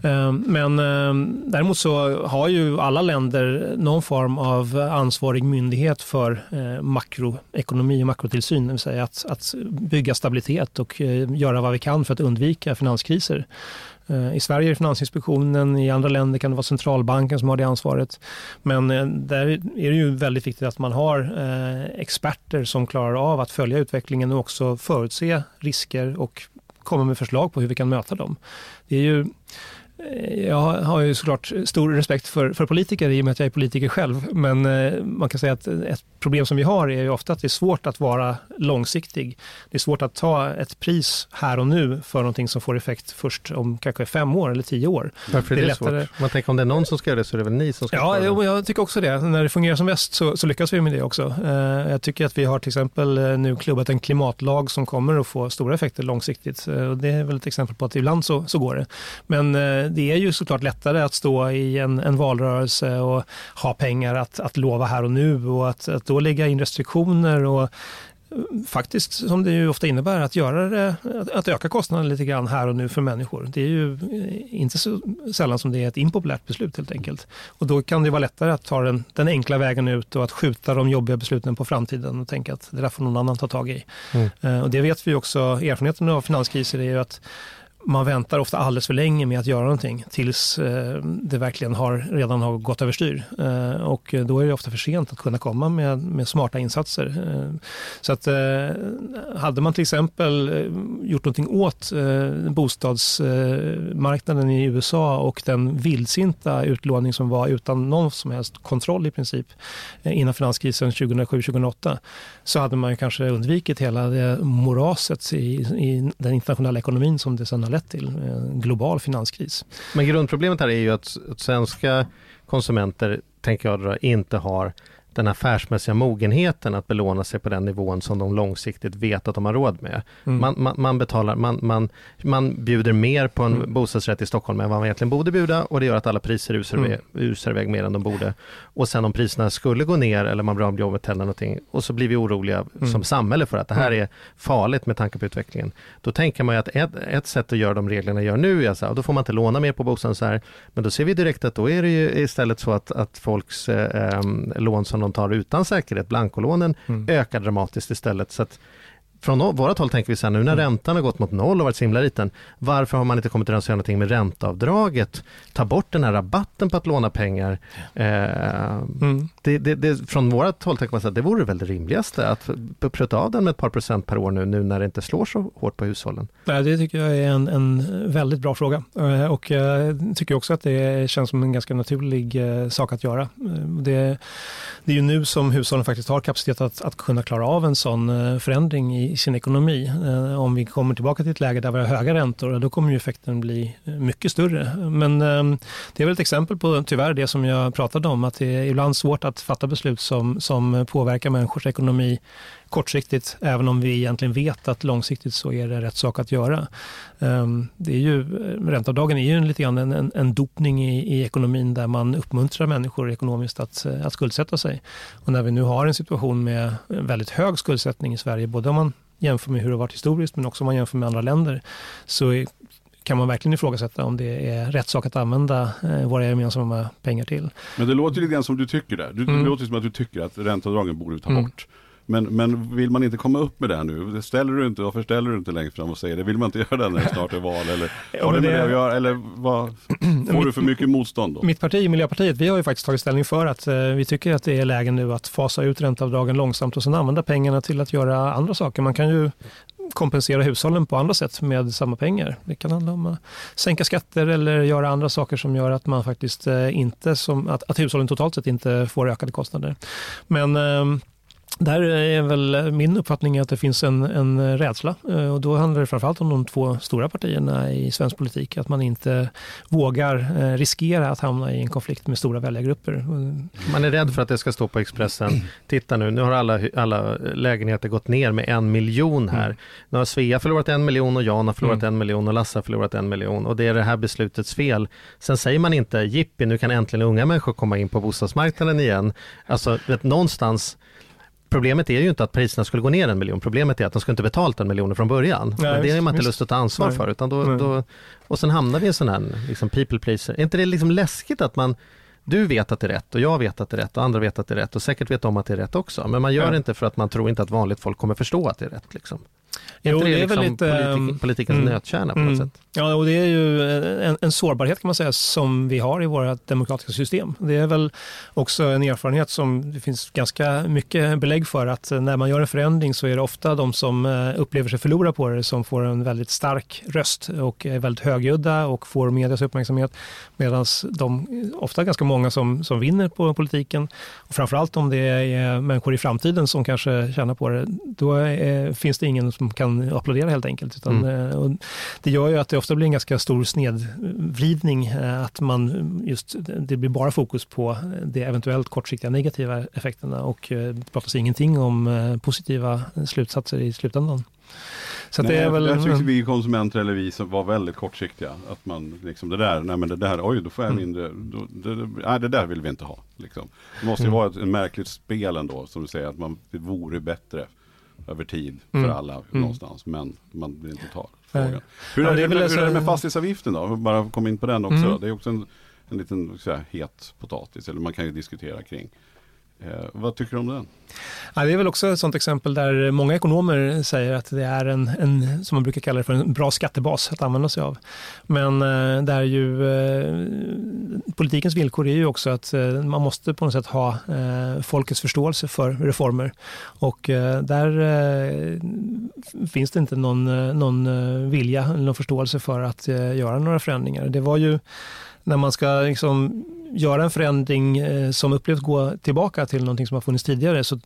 Eh, men eh, däremot så har ju alla länder någon form av ansvarig myndighet för eh, makroekonomi och makrotillsyn, det vill säga att, att bygga stabilitet och eh, göra vad vi kan för att undvika finanskriser. Eh, I Sverige är det Finansinspektionen, i andra länder kan det vara centralbanken som har det ansvaret. Men eh, där är det ju väldigt viktigt att man har eh, experter som klarar av att följa utvecklingen och också förutse risker och komma med förslag på hur vi kan möta dem. Det är ju jag har ju såklart stor respekt för, för politiker i och med att jag är politiker själv. Men man kan säga att ett problem som vi har är ju ofta att det är svårt att vara långsiktig. Det är svårt att ta ett pris här och nu för någonting som får effekt först om kanske fem år eller tio år. Varför är det, det lättare... svårt? Man tänker om det är någon som ska göra det så är det väl ni som ska ja, göra det? Ja, jag tycker också det. När det fungerar som bäst så, så, lyckas vi med det också. Eh, jag tycker att vi har till exempel eh, nu klubbat en klimatlag som kommer att få stora effekter långsiktigt. Det är väl ett exempel på att ibland så, så går det. Men det är ju såklart lättare att stå i en, en valrörelse och ha pengar att, att lova här och nu och att, att då lägga in restriktioner och eh, faktiskt, som det ju ofta innebär, att göra det, att öka kostnaden lite grann här och nu för människor. Det är ju eh, inte så sällan som det är ett impopulärt beslut helt enkelt. Och då kan det vara lättare att ta den, den enkla vägen ut och att skjuta de jobbiga besluten på framtiden och tänka att det där får någon annan ta tag i. Mm. Eh, och det vet vi också, erfarenheten av finanskriser är ju att man väntar ofta alldeles för länge med att göra någonting tills eh, det verkligen har, redan har gått överstyr. Eh, och då är det ofta för sent att kunna komma med, med smarta insatser. Eh, så att hade man till exempel gjort någonting åt bostadsmarknaden i USA och den vildsinta utlåning som var utan någon som helst kontroll i princip innan finanskrisen 2007-2008 så hade man kanske undvikit hela det moraset i, i den internationella ekonomin som det sedan har lett till, en global finanskris. Men grundproblemet här är ju att, att svenska konsumenter, tänker jag, inte har den affärsmässiga mogenheten att belåna sig på den nivån som de långsiktigt vet att de har råd med. Mm. Man, man, man, betalar, man, man, man bjuder mer på en mm. bostadsrätt i Stockholm än vad man egentligen borde bjuda och det gör att alla priser rusar, mm. rusar iväg mer än de borde. Och sen om priserna skulle gå ner eller man blir av med jobbet eller någonting och så blir vi oroliga mm. som samhälle för att det här mm. är farligt med tanke på utvecklingen. Då tänker man ju att ett, ett sätt att göra de reglerna gör nu är så här, då får man inte låna mer på bostaden så här. Men då ser vi direkt att då är det ju istället så att, att folks eh, lån som de tar utan säkerhet, blankolånen, mm. ökar dramatiskt istället. Så att från vårat håll tänker vi så här nu när mm. räntan har gått mot noll och varit så himla liten. Varför har man inte kommit överens om någonting med ränteavdraget? Ta bort den här rabatten på att låna pengar. Eh, mm. det, det, det, från vårat håll tänker man att det vore väl det rimligaste att prutta av den med ett par procent per år nu, nu när det inte slår så hårt på hushållen. Nej, det tycker jag är en, en väldigt bra fråga eh, och jag tycker också att det känns som en ganska naturlig eh, sak att göra. Eh, det, det är ju nu som hushållen faktiskt har kapacitet att, att kunna klara av en sån förändring i sin ekonomi. Eh, om vi kommer tillbaka till ett läge där vi har höga räntor, då kommer ju effekten bli eh, mycket större. Men ehm, det är väl ett exempel på tyvärr det som jag pratade om, att det är ibland svårt att fatta beslut som, som påverkar människors ekonomi kortsiktigt, även om vi egentligen vet att långsiktigt så är det rätt sak att göra. Ehm, det är ju, ränteavdragen är ju lite grann en, en, en dopning i, i, ekonomin där man uppmuntrar människor ekonomiskt att, att skuldsätta sig. Och när vi nu har en situation med väldigt hög skuldsättning i Sverige, både om man jämför med hur det varit historiskt men också om man jämför med andra länder, så kan man verkligen ifrågasätta om det är rätt sak att använda eh, våra gemensamma pengar till. Men det låter lite grann som du tycker där. Du, mm. Det låter som att du tycker att ränteavdragen borde ta mm. Men, men vill man inte komma upp med det här nu? Ställer du inte, varför ställer du inte längst fram och säger det? Vill man inte göra det när det snart är val? Eller har det med det att göra? Eller vad, får du för mycket motstånd då? Mitt parti, Miljöpartiet, vi har ju faktiskt tagit ställning för att eh, vi tycker att det är läge nu att fasa ut ränteavdragen långsamt och sen använda pengarna till att göra andra saker. Man kan ju kompensera hushållen på andra sätt med samma pengar. Det kan handla om att sänka skatter eller göra andra saker som gör att man faktiskt eh, inte som, att, att hushållen totalt sett inte får ökade kostnader. Men eh, där är väl min uppfattning att det finns en, en rädsla eh, och då handlar det framförallt om de två stora partierna i svensk politik. Att man inte vågar eh, riskera att hamna i en konflikt med stora väljargrupper. Man är rädd för att det ska stå på Expressen. Titta nu, nu har alla, alla lägenheter gått ner med en miljon här. Mm. Nu har Svea förlorat en miljon och Jan har förlorat mm. en miljon och Lasse har förlorat en miljon och det är det här beslutets fel. Sen säger man inte jippi, nu kan äntligen unga människor komma in på bostadsmarknaden igen. Alltså, vet, någonstans Problemet är ju inte att priserna skulle gå ner en miljon, problemet är att de skulle inte betalt en miljon från början. Nej, Men det har man inte lust att ta ansvar Nej. för. Utan då, då, och sen hamnar vi i en sån här liksom people pleaser. Är inte det liksom läskigt att man du vet att det är rätt och jag vet att det är rätt och andra vet att det är rätt och säkert vet om att det är rätt också. Men man gör ja. det inte för att man tror inte att vanligt folk kommer förstå att det är rätt. Liksom. Jo, det är liksom väl lite, politik, politikens mm, nötkärna på något mm. sätt. Ja, och det är ju en, en, sårbarhet kan man säga som vi har i våra demokratiska system. Det är väl också en erfarenhet som det finns ganska mycket belägg för att när man gör en förändring så är det ofta de som eh, upplever sig förlora på det som får en väldigt stark röst och är väldigt högljudda och får medias uppmärksamhet medan de ofta ganska många som, som vinner på politiken och framförallt om det är människor i framtiden som kanske tjänar på det, då är, finns det ingen som kan applådera helt enkelt. Utan, mm. Eh, det gör ju att det ofta blir en ganska stor snedvridning, eh, att man just, det blir bara fokus på de eventuellt kortsiktiga negativa effekterna och eh, det pratas ingenting om positiva slutsatser i slutändan. Så nej, det är väl, jag tyckte vi konsumenter eller vi som var väldigt kortsiktiga. Att man liksom det där, nej men det där, oj då får jag mm. mindre, då, det, nej det där vill vi inte ha. Liksom. Det måste ju mm. vara ett, ett märkligt spel ändå, som du säger, att man, det vore bättre över tid för mm. alla mm. någonstans. Men man vill inte ta frågan. Hur, ja, är, det, hur, hur är det med fastighetsavgiften då? Bara kom in på den också. Mm. Det är också en, en liten så här, het potatis, eller man kan ju diskutera kring. Eh, vad tycker du om den? Ja, det är väl också ett sånt exempel där många ekonomer säger att det är en, en som man brukar kalla det för en bra skattebas att använda sig av. Men eh, där ju eh, politikens villkor är ju också att eh, man måste på något sätt ha eh, folkets förståelse för reformer och eh, där eh, finns det inte någon, eh, någon eh, vilja eller någon förståelse för att göra några förändringar. Det var ju när man ska liksom göra en förändring eh, som upplevs gå tillbaka till någonting som har funnits tidigare så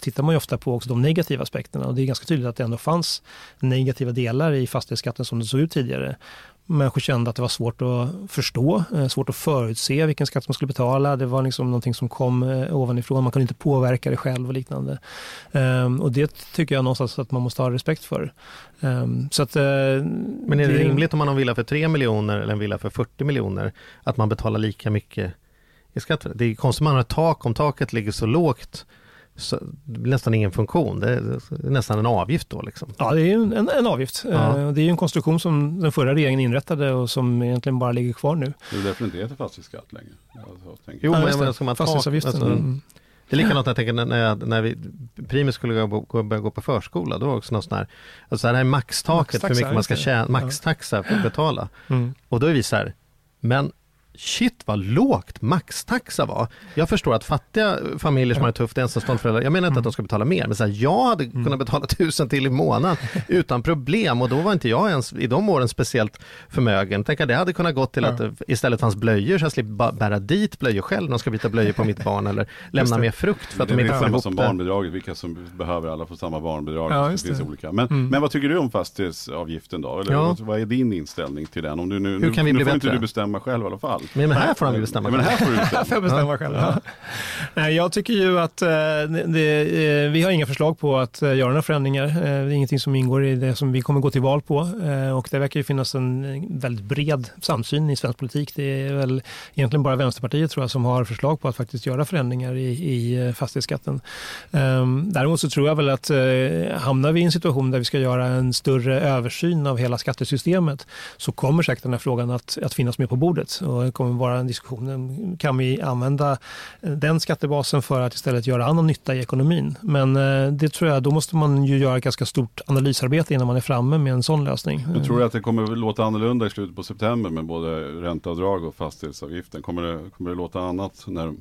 tittar man ju ofta på också de negativa aspekterna och det är ganska tydligt att det ändå fanns negativa delar i fastighetsskatten som det såg ut tidigare människor kände att det var svårt att förstå, eh, svårt att förutse vilken skatt man skulle betala. Det var liksom någonting som kom eh, ovanifrån, man kunde inte påverka det själv och liknande. Ehm, och det tycker jag någonstans att man måste ha respekt för. Ehm, så att, eh, Men är det, rimligt om man har en villa för 3 miljoner eller en villa för 40 miljoner att man betalar lika mycket i skatt? Det är konstigt, man har ett tak, om taket ligger så lågt nästan ingen funktion. Det är nästan en avgift då. Liksom. Ja, det är en, en, en avgift. Ja. Eh, det är en konstruktion som den förra regeringen inrättade och som egentligen bara ligger kvar nu. Det är därför det inte heter fastighetsskatt längre. jo, men ja, ska man ta, alltså, mm. Det är likadant jag tänker när, jag, när vi, Primus skulle gå, gå, börja gå på förskola, då var också någon sån här, alltså det här är maxtaket för hur mycket man ska tjäna, maxtaxa för att betala. Mm. Och då är vi så här, men shit vad lågt maxtaxa var. Jag förstår att fattiga familjer som har det tufft, ensamstående föräldrar, jag menar inte att de ska betala mer, men så här, jag hade mm. kunnat betala tusen till i månaden utan problem och då var inte jag ens i de åren speciellt förmögen. Tänk att det hade kunnat gå till att det istället fanns blöjor så jag slipper bära dit blöjor själv när de ska byta blöjor på mitt barn eller lämna mer frukt för att de inte får ihop som barnbidraget, vilka som behöver alla få samma barnbidrag. Ja, det finns olika. Men, mm. men vad tycker du om fastighetsavgiften då? Eller ja. vad är din inställning till den? Om du nu, Hur kan nu, vi nu får bättre? inte du bestämma själv i alla fall. Men här får de bestämma Men här får bestämma. får jag bestämma själv. Ja. Nej, jag tycker ju att eh, det, eh, vi har inga förslag på att eh, göra några förändringar. Det är ingenting som ingår i det som vi kommer gå till val på. Och det verkar ju finnas en väldigt bred samsyn i svensk politik. Det är väl egentligen bara Vänsterpartiet tror jag som har förslag på att faktiskt göra förändringar i, i fastighetsskatten. Ehm, däremot så tror jag väl att hamnar vi i en situation där vi ska göra en större översyn av hela skattesystemet så kommer säkert den här frågan att, att finnas med på bordet. Och kommer vara en diskussion. Kan vi använda den skattebasen för att istället göra annan nytta i ekonomin? Men eh, det tror jag, då måste man ju göra ett ganska stort analysarbete innan man är framme med en sån lösning. Du tror att det kommer låta annorlunda i slutet på september med både ränteavdrag och fastighetsavgiften? Kommer det, kommer det låta annat när,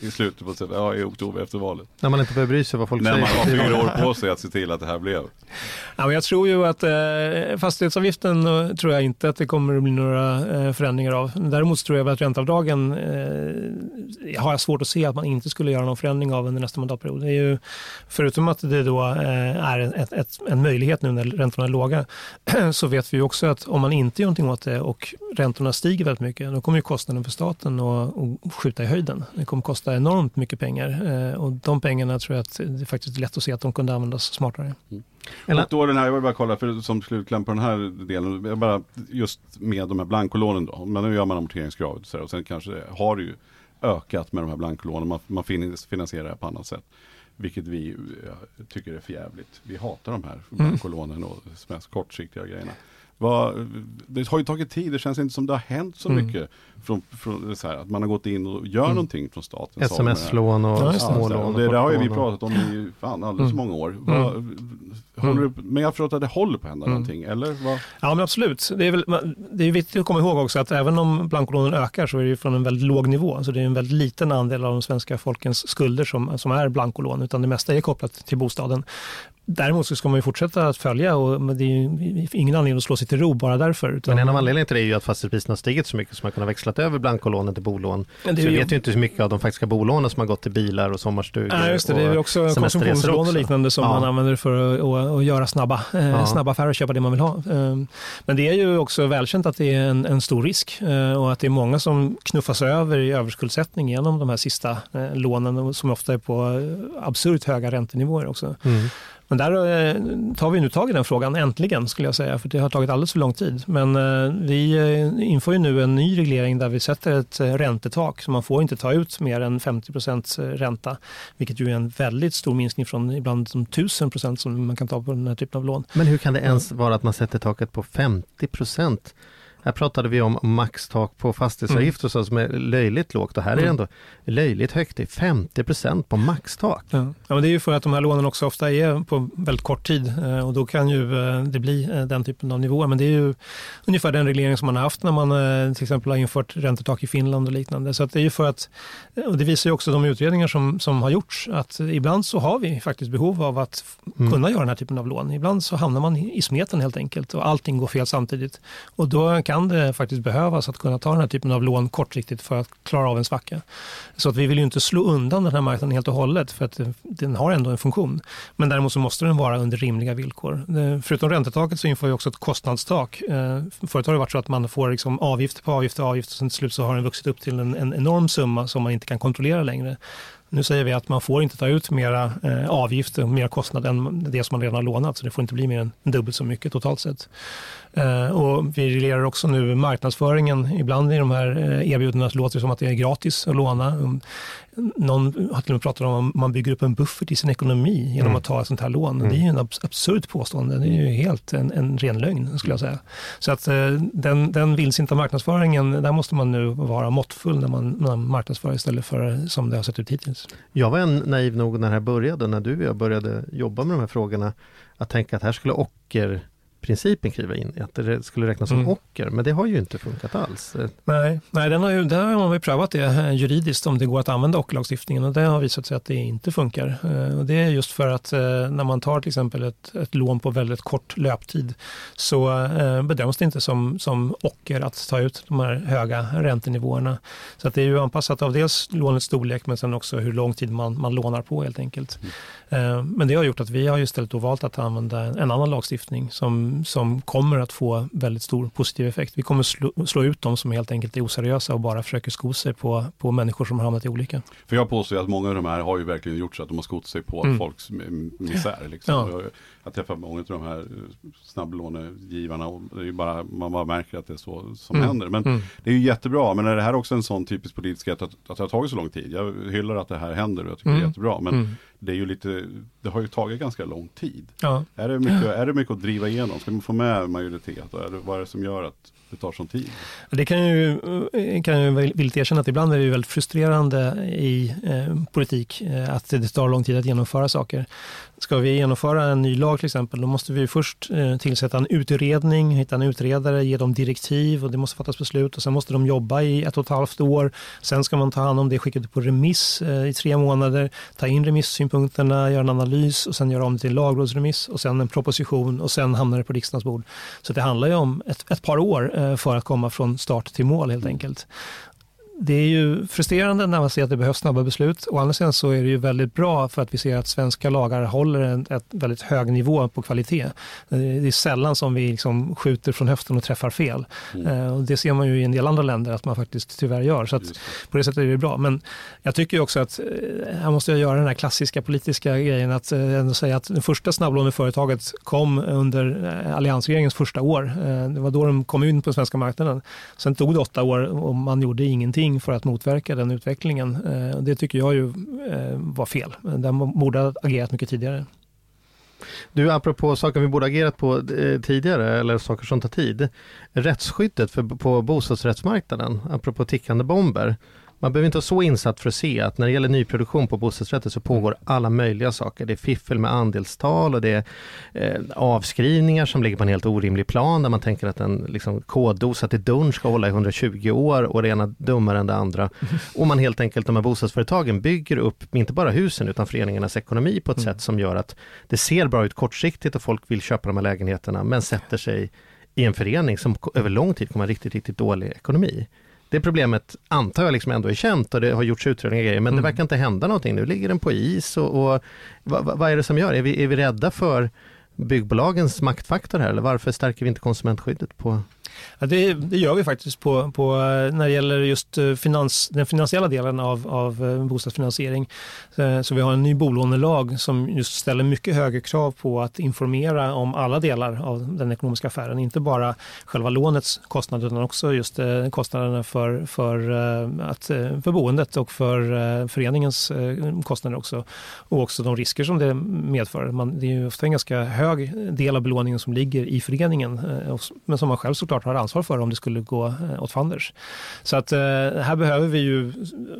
i slutet på september, ja, i oktober efter valet? När man inte behöver bry sig vad folk när säger. När man har fyra år på sig att se till att det här blev. Ja, men jag tror ju att eh, fastighetsavgiften eh, tror jag inte att det kommer att bli några eh, förändringar av. Däremot tror jag att ränteavdragen eh, har jag svårt att se att man inte skulle göra någon förändring av under nästa mandatperiod. Det är ju, förutom att det då eh, är ett, ett, en möjlighet nu när räntorna är låga så vet vi också att om man inte gör någonting åt det och räntorna stiger väldigt mycket då kommer ju kostnaden för staten att skjuta i höjden. Det kommer kosta enormt mycket pengar eh, och de pengarna tror jag att det är faktiskt lätt att se att de kunde användas smartare. Mm. Och då den här, jag vill bara kolla för som slutkläm på den här delen, bara just med de här blankolånen då, men nu gör man amorteringskravet och sen kanske det har ju ökat med de här blankolånen, man, man finansierar det på annat sätt. Vilket vi tycker är förjävligt. Vi hatar de här mm. blankolånen och de mest kortsiktiga grejerna. Vad, det har ju tagit tid, det känns inte som det har hänt så mm. mycket. Från, från här, att man har gått in och gör mm. någonting från staten. Sms-lån och ja, smålån. Det, det har ju vi pratat om i fan alldeles mm. många år. Mm. Vad, håller du, men jag förstår att det håller på att hända mm. någonting, eller? Vad? Ja men absolut. Det är, väl, det är viktigt att komma ihåg också att även om blankolånen ökar så är det från en väldigt låg nivå. Så det är en väldigt liten andel av de svenska folkens skulder som, som är blankolån, utan det mesta är kopplat till bostaden. Däremot så ska man ju fortsätta att följa och det är ju ingen anledning att slå sig till ro bara därför. Utan... Men en av anledningarna till det är ju att fastighetspriserna har stigit så mycket så man kunnat växlat över blankolånen till bolån. Så vi vet ju inte hur mycket av de faktiska bolånen som har gått till bilar och sommarstugor. Nej, just det. Det är ju också konsumtionslån och liknande som ja. man använder för att, att, att göra snabba, eh, ja. snabba affärer och köpa det man vill ha. Ehm, men det är ju också välkänt att det är en, en stor risk eh, och att det är många som knuffas över i överskuldsättning genom de här sista eh, lånen som ofta är på absurt höga räntenivåer också. Mm. Men där eh, tar vi nu tag i den frågan, äntligen skulle jag säga, för det har tagit alldeles för lång tid. Men eh, vi eh, inför ju nu en ny reglering där vi sätter ett räntetak, så man får inte ta ut mer än 50 procents ränta, vilket ju är en väldigt stor minskning från ibland som 1000 procent som man kan ta på den här typen av lån. Men hur kan det ens vara att man sätter taket på 50 här pratade vi om maxtak på fastighetsavgifter mm. som är löjligt lågt och här är det mm. ändå löjligt högt. Det är 50% på maxtak. Ja. ja. men det är ju för att de här lånen också ofta är på väldigt kort tid eh, och då kan ju eh, det bli eh, den typen av nivåer. Men det är ju ungefär den reglering som man har haft när man till exempel har infört räntetak i Finland och liknande. Så det är ju för att, och det visar ju också de utredningar som, som har gjorts, att ibland så har vi faktiskt behov av att mm. kunna göra den här typen av lån. Ibland så hamnar man i smeten helt enkelt och allting går fel samtidigt. Och då kan kan det faktiskt behövas att kunna ta den här typen av lån kortsiktigt för att klara av en svacka. Så att vi vill ju inte slå undan den här marknaden helt och hållet för att den har ändå en funktion. Men däremot så måste den vara under rimliga villkor. Eh, förutom räntetaket så inför vi också ett kostnadstak. Eh, förut har det varit så att man får liksom avgift på avgift på avgift och sen till slut så har den vuxit upp till en, en enorm summa som man inte kan kontrollera längre. Nu säger vi att man får inte ta ut mera eh, avgifter och mer kostnad än det som man redan har lånat, så det får inte bli mer än dubbelt så mycket totalt sett. Eh, och vi reglerar också nu marknadsföringen. Ibland i de här eh, erbjudandena låter det som att det är gratis att låna någon har till och med pratat om att man bygger upp en buffert i sin ekonomi genom Mm. att ta ett sånt här lån. Mm. Det är ju en abs- absurd påstående. Det är ju helt en, en ren lögn skulle jag säga. Så att eh, den, den vildsinta marknadsföringen, där måste man nu vara måttfull när man, när man marknadsför istället för som det har sett ut hittills. Jag var en naiv nog när det här började, när du och jag började jobba med de här frågorna, att tänka att här skulle ockerprincipen kliva in, att det skulle räknas som Mm. ocker, men det har ju inte funkat alls. Nej, nej den har ju, där har man ju prövat det eh, juridiskt om det går att använda ockerlagstiftningen och det har visat sig att det inte funkar. Eh, Och det är just för att eh, när man tar till exempel ett, ett lån på väldigt kort löptid så bedöms det inte som, som ocker att ta ut de här höga räntenivåerna. Så att det är ju anpassat av dels lånets storlek men sen också hur lång tid man, man lånar på helt enkelt. Eh, Men det har gjort att vi har ju istället valt att använda en annan lagstiftning som, som kommer att få väldigt stor positiv effekt. Vi kommer slå, slå ut de som helt enkelt är oseriösa och bara försöker sko sig på, på människor som har hamnat i olycka. För jag påstår att många av de här har ju verkligen gjort så att de har skott sig på Mm. folks misär. Liksom. Ja. Jag, träffar många av de här eh, snabblånegivarna och det är bara, man bara märker att det är så som Mm. händer. Men Mm. det är ju jättebra, men är det här också en sån typisk politisk att, att, det har tagit så lång tid? Jag hyllar att det här händer och jag tycker det är Mm. jättebra. Men Mm. det är ju lite, det har ju tagit ganska lång tid. Ja. Är det mycket, är det mycket att driva igenom? Ska man få med majoritet? Är det, vad är det som gör att det tar sån tid? Det kan ju, eh, kan ju villigt erkänna att ibland är det ju väldigt frustrerande i eh, politik eh, att det tar lång tid att genomföra saker. Ska vi genomföra en ny lag till exempel, då måste vi först eh, tillsätta en utredning, hitta en utredare, ge dem direktiv och det måste fattas beslut och sen måste de jobba i ett och ett halvt år. Sen ska man ta hand om det, skicka det på remiss eh, i tre månader, ta in remissynpunkterna, göra en analys och sen göra om det till lagrådsremiss och sen en proposition och sen hamnar det på riksdagens bord. Så det handlar ju om ett, ett par år eh, för att komma från start till mål helt enkelt. Det är ju frustrerande när man ser att det behövs snabba beslut. Å andra sidan så är det ju väldigt bra för att vi ser att svenska lagar håller en ett väldigt hög nivå på kvalitet. Det är sällan som vi liksom skjuter från höften och träffar fel. Mm. Eh, Och det ser man ju i en del andra länder att man faktiskt tyvärr gör. Så att på det sättet är det bra. Men jag tycker också att eh, här måste jag göra den här klassiska politiska grejen att eh, ändå säga att det första snabblåneföretaget kom under alliansregeringens första år. Det var då de kom in på den svenska marknaden. Sen tog det åtta år och man gjorde ingenting för att motverka den utvecklingen. Eh, det tycker jag ju eh, var fel. Den borde ha agerat mycket tidigare. Du, apropå saker vi borde agerat på eh, tidigare, eller saker som tar tid. Rättsskyddet för, på bostadsrättsmarknaden, apropå tickande bomber. Man behöver inte vara så insatt för att se att när det gäller nyproduktion på bostadsrätter så pågår alla möjliga saker. Det är fiffel med andelstal och det är eh, avskrivningar som ligger på en helt orimlig plan där man tänker att en liksom, koddosa till dörren ska hålla i 120 år och det ena dummare än det andra. Och man helt enkelt, de här bostadsföretagen bygger upp inte bara husen utan föreningarnas ekonomi på ett Mm. sätt som gör att det ser bra ut kortsiktigt och folk vill köpa de här lägenheterna men sätter sig i en förening som över lång tid kommer ha riktigt, riktigt dålig ekonomi. Det problemet antar jag liksom ändå är känt och det har gjorts utredningar grejer, men Mm. det verkar inte hända någonting. Nu ligger den på is och, och vad vad är det som gör? Är vi, är vi rädda för byggbolagens maktfaktor här eller varför stärker vi inte konsumentskyddet på Ja, det, det gör vi faktiskt på, på, när det gäller just eh, finans, den finansiella delen av, av eh, bostadsfinansiering. Eh, så vi har en ny bolånelag som just ställer mycket högre krav på att informera om alla delar av den ekonomiska affären. Inte bara själva lånets kostnader utan också just kostnaderna för, för, att, för boendet och för föreningens kostnader också. Och också de risker som det medför. Man, det är ju ofta en ganska hög del av belåningen som ligger i föreningen men som man själv såklart har ansvar för om det skulle gå eh, åt fanders. Så att eh, här behöver vi ju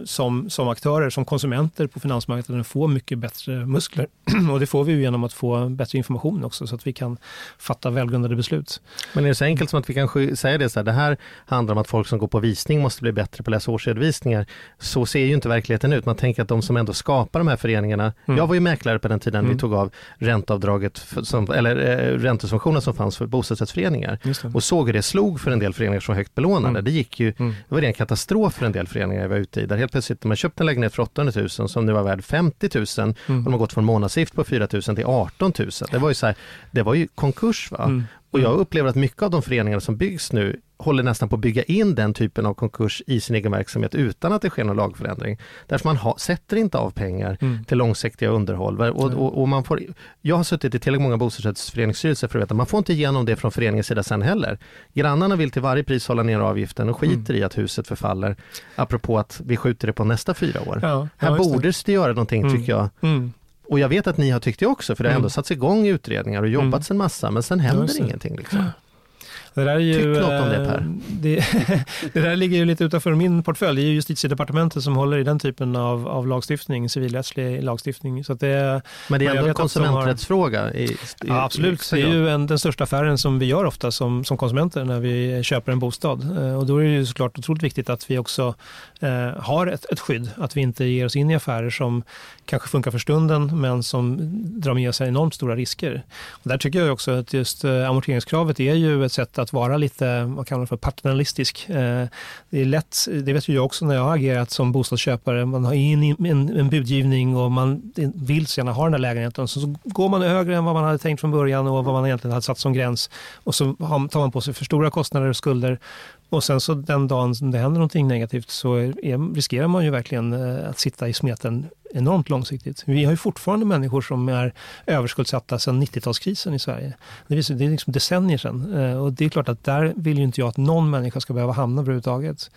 som, som aktörer, som konsumenter på finansmarknaden få mycket bättre muskler. Och det får vi ju genom att få bättre information också så att vi kan fatta välgrundade beslut. Men är det så enkelt som att vi kan säga det så här, det här handlar om att folk som går på visning måste bli bättre på att läsa årsredovisningar. Så ser ju inte verkligheten ut. Man tänker att de som ändå skapar de här föreningarna, Mm. jag var ju mäklare på den tiden Mm. vi tog av ränteavdraget, för, som, eller eh, räntesubventionen som fanns för bostadsrättsföreningar. Och såg hur det slog för en del föreningar som var högt belånade. Mm. Det gick ju, Mm. det var en katastrof för en del föreningar jag var ute i. Där helt plötsligt, man köpt en lägenhet för 800 000 som nu var värd 50 000 och Mm. de har gått från månadsavgift på 4 000 till 18 000. Det var ju så här, det var ju konkurs va? Mm. Och jag upplever att mycket av de föreningar som byggs nu håller nästan på att bygga in den typen av konkurs i sin egen verksamhet utan att det sker någon lagförändring. Därför man ha, sätter inte av pengar mm. till långsiktiga underhåll. Och, och, och, man får, jag har suttit i tillräckligt många bostadsrättsföreningsstyrelser för att veta man får inte igenom det från föreningens sida sen heller. Grannarna vill till varje pris hålla ner avgiften och skiter mm. i att huset förfaller. Apropå att vi skjuter det på nästa fyra år. Ja, Här borde det göra någonting mm. tycker jag. Och jag vet att ni har tyckt det också, för det har ändå mm. satts igång utredningar och jobbats mm. en massa, men sen händer ingenting. Liksom. Det där är ju, Tyck något om det Per. Eh, det, det, där ligger ju lite utanför min portfölj. Det är justitiedepartementet som håller i den typen av, av lagstiftning, civilrättslig lagstiftning. Så det, men det är ändå en konsumenträttsfråga? Har, i, i, ja, absolut, det är ju en, den största affären som vi gör ofta som, som konsumenter när vi köper en bostad. Eh, och då är det ju såklart otroligt viktigt att vi också eh, har ett, ett skydd. Att vi inte ger oss in i affärer som kanske funkar för stunden men som drar med sig enormt stora risker. Och där tycker jag också att just eh, amorteringskravet är ju ett sätt att vara lite, vad kallar man för, paternalistisk. Eh, det är lätt, det vet ju jag också när jag har agerat som bostadsköpare, man har in en, en budgivning och man vill så gärna ha den här lägenheten, så, så går man högre än vad man hade tänkt från början och vad man egentligen hade satt som gräns och så tar man på sig för stora kostnader och skulder och sen så den dagen som det händer någonting negativt så är, riskerar man ju verkligen eh, att sitta i smeten enormt långsiktigt. Vi har ju fortfarande människor som är överskuldsatta sedan 90-talskrisen i Sverige. Det är, det är liksom decennier sedan. Eh, och det är klart att där vill ju inte jag att någon människa ska behöva hamna överhuvudtaget.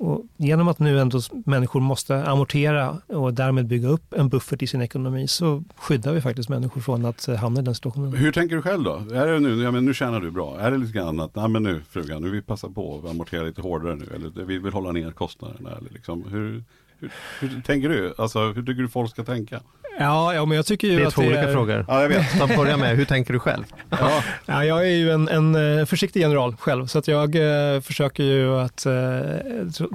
Och genom att nu ändå människor måste amortera och därmed bygga upp en buffert i sin ekonomi så skyddar vi faktiskt människor från att eh, hamna i den situationen. Hur tänker du själv då? Är det nu, ja, men nu tjänar du bra. Är det lite grann att, nej men nu frugan, nu vill vi passa på att amortera lite hårdare nu. Eller vi vill hålla ner kostnaderna. Eller liksom, hur, hur, hur tänker du? Alltså hur tycker du folk ska tänka? Ja, ja men jag tycker ju det är att två olika är... frågor. Ja, jag vet. Så börja med, hur tänker du själv? Ja. ja jag är ju en, en eh, försiktig general själv, så att jag eh, försöker ju att, eh,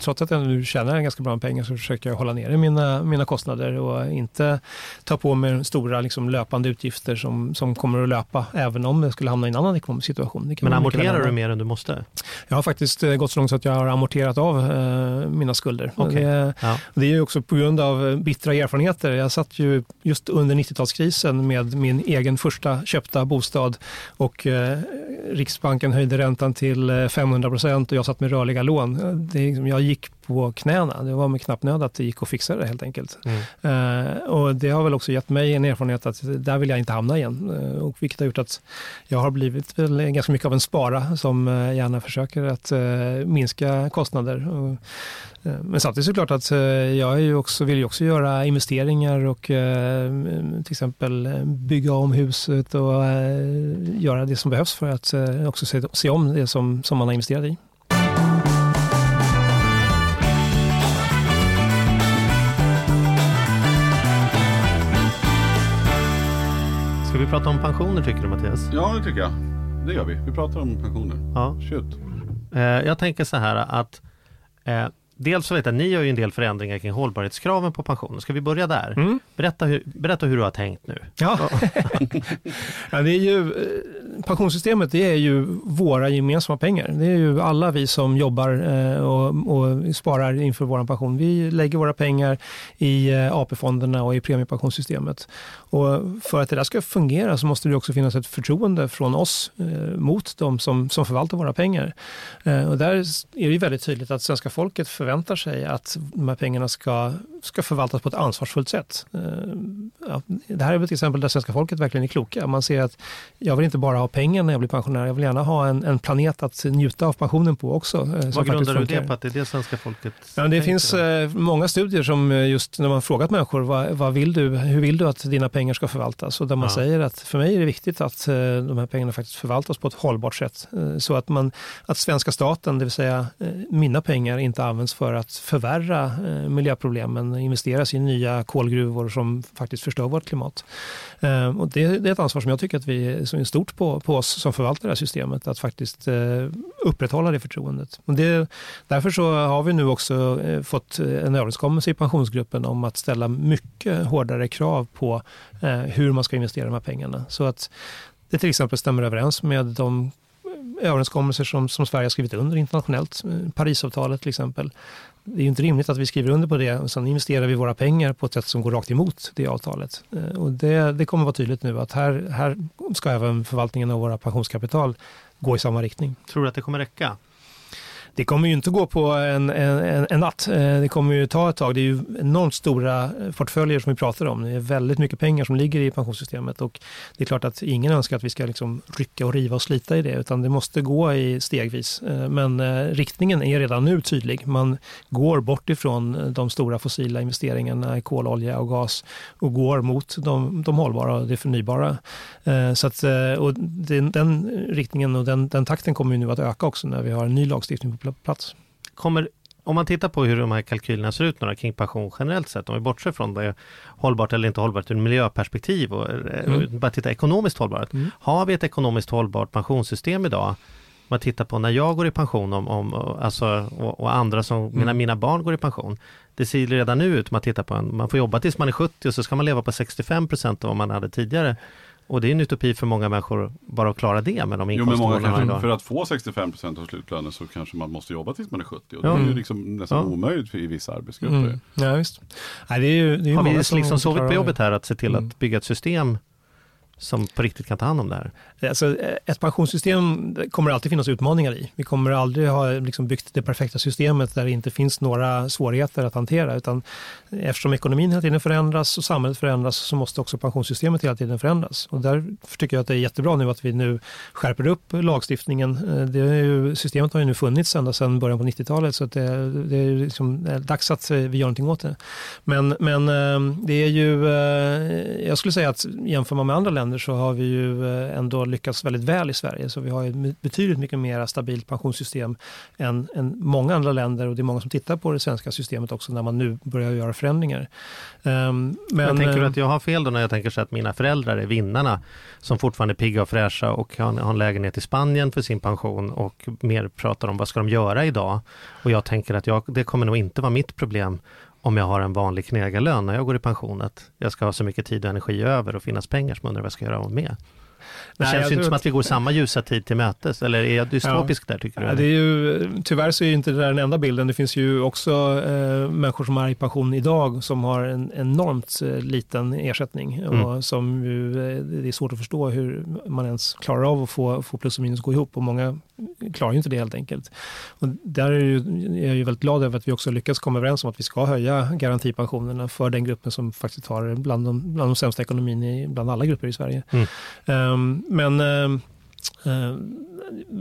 trots att jag nu tjänar ganska bra pengar, så försöker jag hålla nere mina, mina kostnader och inte ta på mig stora liksom, löpande utgifter som, som kommer att löpa, även om jag skulle hamna i en annan ekonomisk situation. Men amorterar du mer än du måste? Jag har faktiskt eh, gått så långt så att jag har amorterat av eh, mina skulder. Okay. Det, ja. det är ju också på grund av bittra erfarenheter. Jag satt ju just under 90-talskrisen med min egen första köpta bostad och eh, Riksbanken höjde räntan till eh, 500 procent och jag satt med rörliga lån. Eh, det, liksom, jag gick på knäna. Det var med knappnöd att det gick att fixa det helt enkelt. Mm. Uh, och det har väl också gett mig en erfarenhet att där vill jag inte hamna igen. Uh, och vilket har gjort att jag har blivit ganska mycket av en spara som uh, gärna försöker att minska kostnader. Men samtidigt så är det klart att jag är också, vill ju också göra investeringar och till exempel bygga om huset och göra det som behövs för att också se, se om det som, som man har investerat i. vi prata om pensioner tycker du Mattias? Ja, det tycker jag. Det gör vi. Vi pratar om pensioner. Ja. Shoot. Eh, jag tänker så här att eh, Dels så vet jag, ni gör ju en del förändringar kring hållbarhetskraven på pensionen. Ska vi börja där? Mm. Berätta, hur, berätta hur du har tänkt nu. Ja. ja, det är ju, eh, pensionssystemet det är ju våra gemensamma pengar. Det är ju alla vi som jobbar eh, och, och sparar inför vår pension. Vi lägger våra pengar i eh, AP-fonderna och i premiepensionssystemet. Och för att det där ska fungera så måste det också finnas ett förtroende från oss mot de som, som förvaltar våra pengar. Och där är det väldigt tydligt att svenska folket förväntar sig att de här pengarna ska, ska förvaltas på ett ansvarsfullt sätt. Eh, ja, det här är ett exempel där svenska folket verkligen är kloka. Man ser att jag vill inte bara ha pengar när jag blir pensionär, jag vill gärna ha en, en planet att njuta av pensionen på också. Eh, Vad grundar du det på, att det är det svenska folket ja, Det finns eh, många studier som just när man frågat människor vad, vad, vill du, hur vill du att dina pengar ska förvaltas? Och där man ja. säger att för mig är det viktigt att de här pengarna faktiskt förvaltas på ett hållbart sätt. Så att, man, att svenska staten, det vill säga mina pengar, inte används för att förvärra eh, miljöproblemen, investeras i nya kolgruvor som faktiskt förstör vårt klimat. Eh, och det, det, är ett ansvar som jag tycker att vi som är stort på, på oss som förvaltar det här systemet, att faktiskt eh, upprätthålla det förtroendet. Och det, därför så har vi nu också eh, fått en överenskommelse i pensionsgruppen om att ställa mycket hårdare krav på eh, hur man ska investera de här pengarna. Så att det till exempel stämmer överens med de eh, överenskommelser som, som Sverige har skrivit under internationellt, eh, Parisavtalet till exempel, det är ju inte rimligt att vi skriver under på det och sen investerar vi våra pengar på ett sätt som går rakt emot det avtalet. Eh, och det, det kommer vara tydligt nu att här, här ska även förvaltningen av våra pensionskapital gå i samma riktning. Tror du att det kommer räcka? Det kommer ju inte gå på en, en, en natt. Eh, det kommer ju ta ett tag. Det är ju enormt stora eh, portföljer som vi pratar om. Det är väldigt mycket pengar som ligger i pensionssystemet och det är klart att ingen önskar att vi ska liksom rycka och riva och slita i det utan det måste gå i stegvis. Eh, men riktningen är redan nu tydlig. Man går bort ifrån de stora fossila investeringarna i kol, olja och gas och går mot de, de hållbara och det förnybara. Så att, och den, den riktningen och den, den takten kommer ju nu att öka också när vi har en ny lagstiftning på plats. Kommer, om man tittar på hur de här kalkylerna ser ut några kring pension generellt sett, om vi bortser från det hållbart eller inte hållbart ur miljöperspektiv och eh, mm. bara titta ekonomiskt hållbart. Mm. Har vi ett ekonomiskt hållbart pensionssystem idag? Om man tittar på när jag går i pension om, om, alltså, och, och andra som, mm. mina, mina barn går i pension. Det ser redan nu ut, man tittar på en, man får jobba tills man är 70 och så ska man leva på 65 procent av vad man hade tidigare. Och det är en utopi för många människor bara att klara det med de inkomstmålen. För att få 65% av slutlönen så kanske man måste jobba tills man är 70. Och ja. Det är ju liksom nästan ja. omöjligt för, i vissa arbetsgrupper. Mm. Ja, visst. Nej, det är ju, det är ju Har vi liksom sovit på jobbet här att se till mm. att bygga ett system som på riktigt kan ta hand om det här? Alltså, eh, ett pensionssystem kommer alltid finnas utmaningar i. Vi kommer aldrig ha liksom byggt det perfekta systemet där det inte finns några svårigheter att hantera. Utan eftersom ekonomin hela tiden förändras och samhället förändras så måste också pensionssystemet hela tiden förändras. Och därför tycker jag att det är jättebra nu att vi nu skärper upp lagstiftningen. Eh, det är ju, systemet har ju nu funnits ända sedan början på 90-talet så det, det, är liksom dags att eh, vi gör någonting åt det. Men, men det är ju, jag skulle säga att jämför man med andra länder så har vi ju eh, ändå lyckats väldigt väl i Sverige. Så vi har ett betydligt mycket mer stabilt pensionssystem än, än många andra länder och det är många som tittar på det svenska systemet också när man nu börjar göra förändringar. Um, men, jag tänker du att jag har fel då när jag tänker så att mina föräldrar är vinnarna som fortfarande är pigga och fräscha och har, har en lägenhet i Spanien för sin pension och mer pratar om vad ska de göra idag? Och jag tänker att jag, det kommer nog inte vara mitt problem om jag har en vanlig knegarlön när jag går i pension, att jag ska ha så mycket tid och energi över och finnas pengar som undrar vad jag ska göra av med. Det Nej, känns ju inte som att vi går samma ljusa tid till mötes, eller är jag dystopisk ja. där tycker du? Ja, det är ju, tyvärr så är inte det där den enda bilden. Det finns ju också eh, människor som är i pension idag som har en enormt eh, liten ersättning mm. och som ju, eh, det är svårt att förstå hur man ens klarar av att få, få plus och minus gå ihop och många klarar ju inte det helt enkelt. Och där är, ju, är jag ju väldigt glad över att vi också lyckats komma överens om att vi ska höja garantipensionerna för den gruppen som faktiskt har bland de, bland de sämsta ekonomin i, bland alla grupper i Sverige. Mm. Ehm, men ehm, Eh,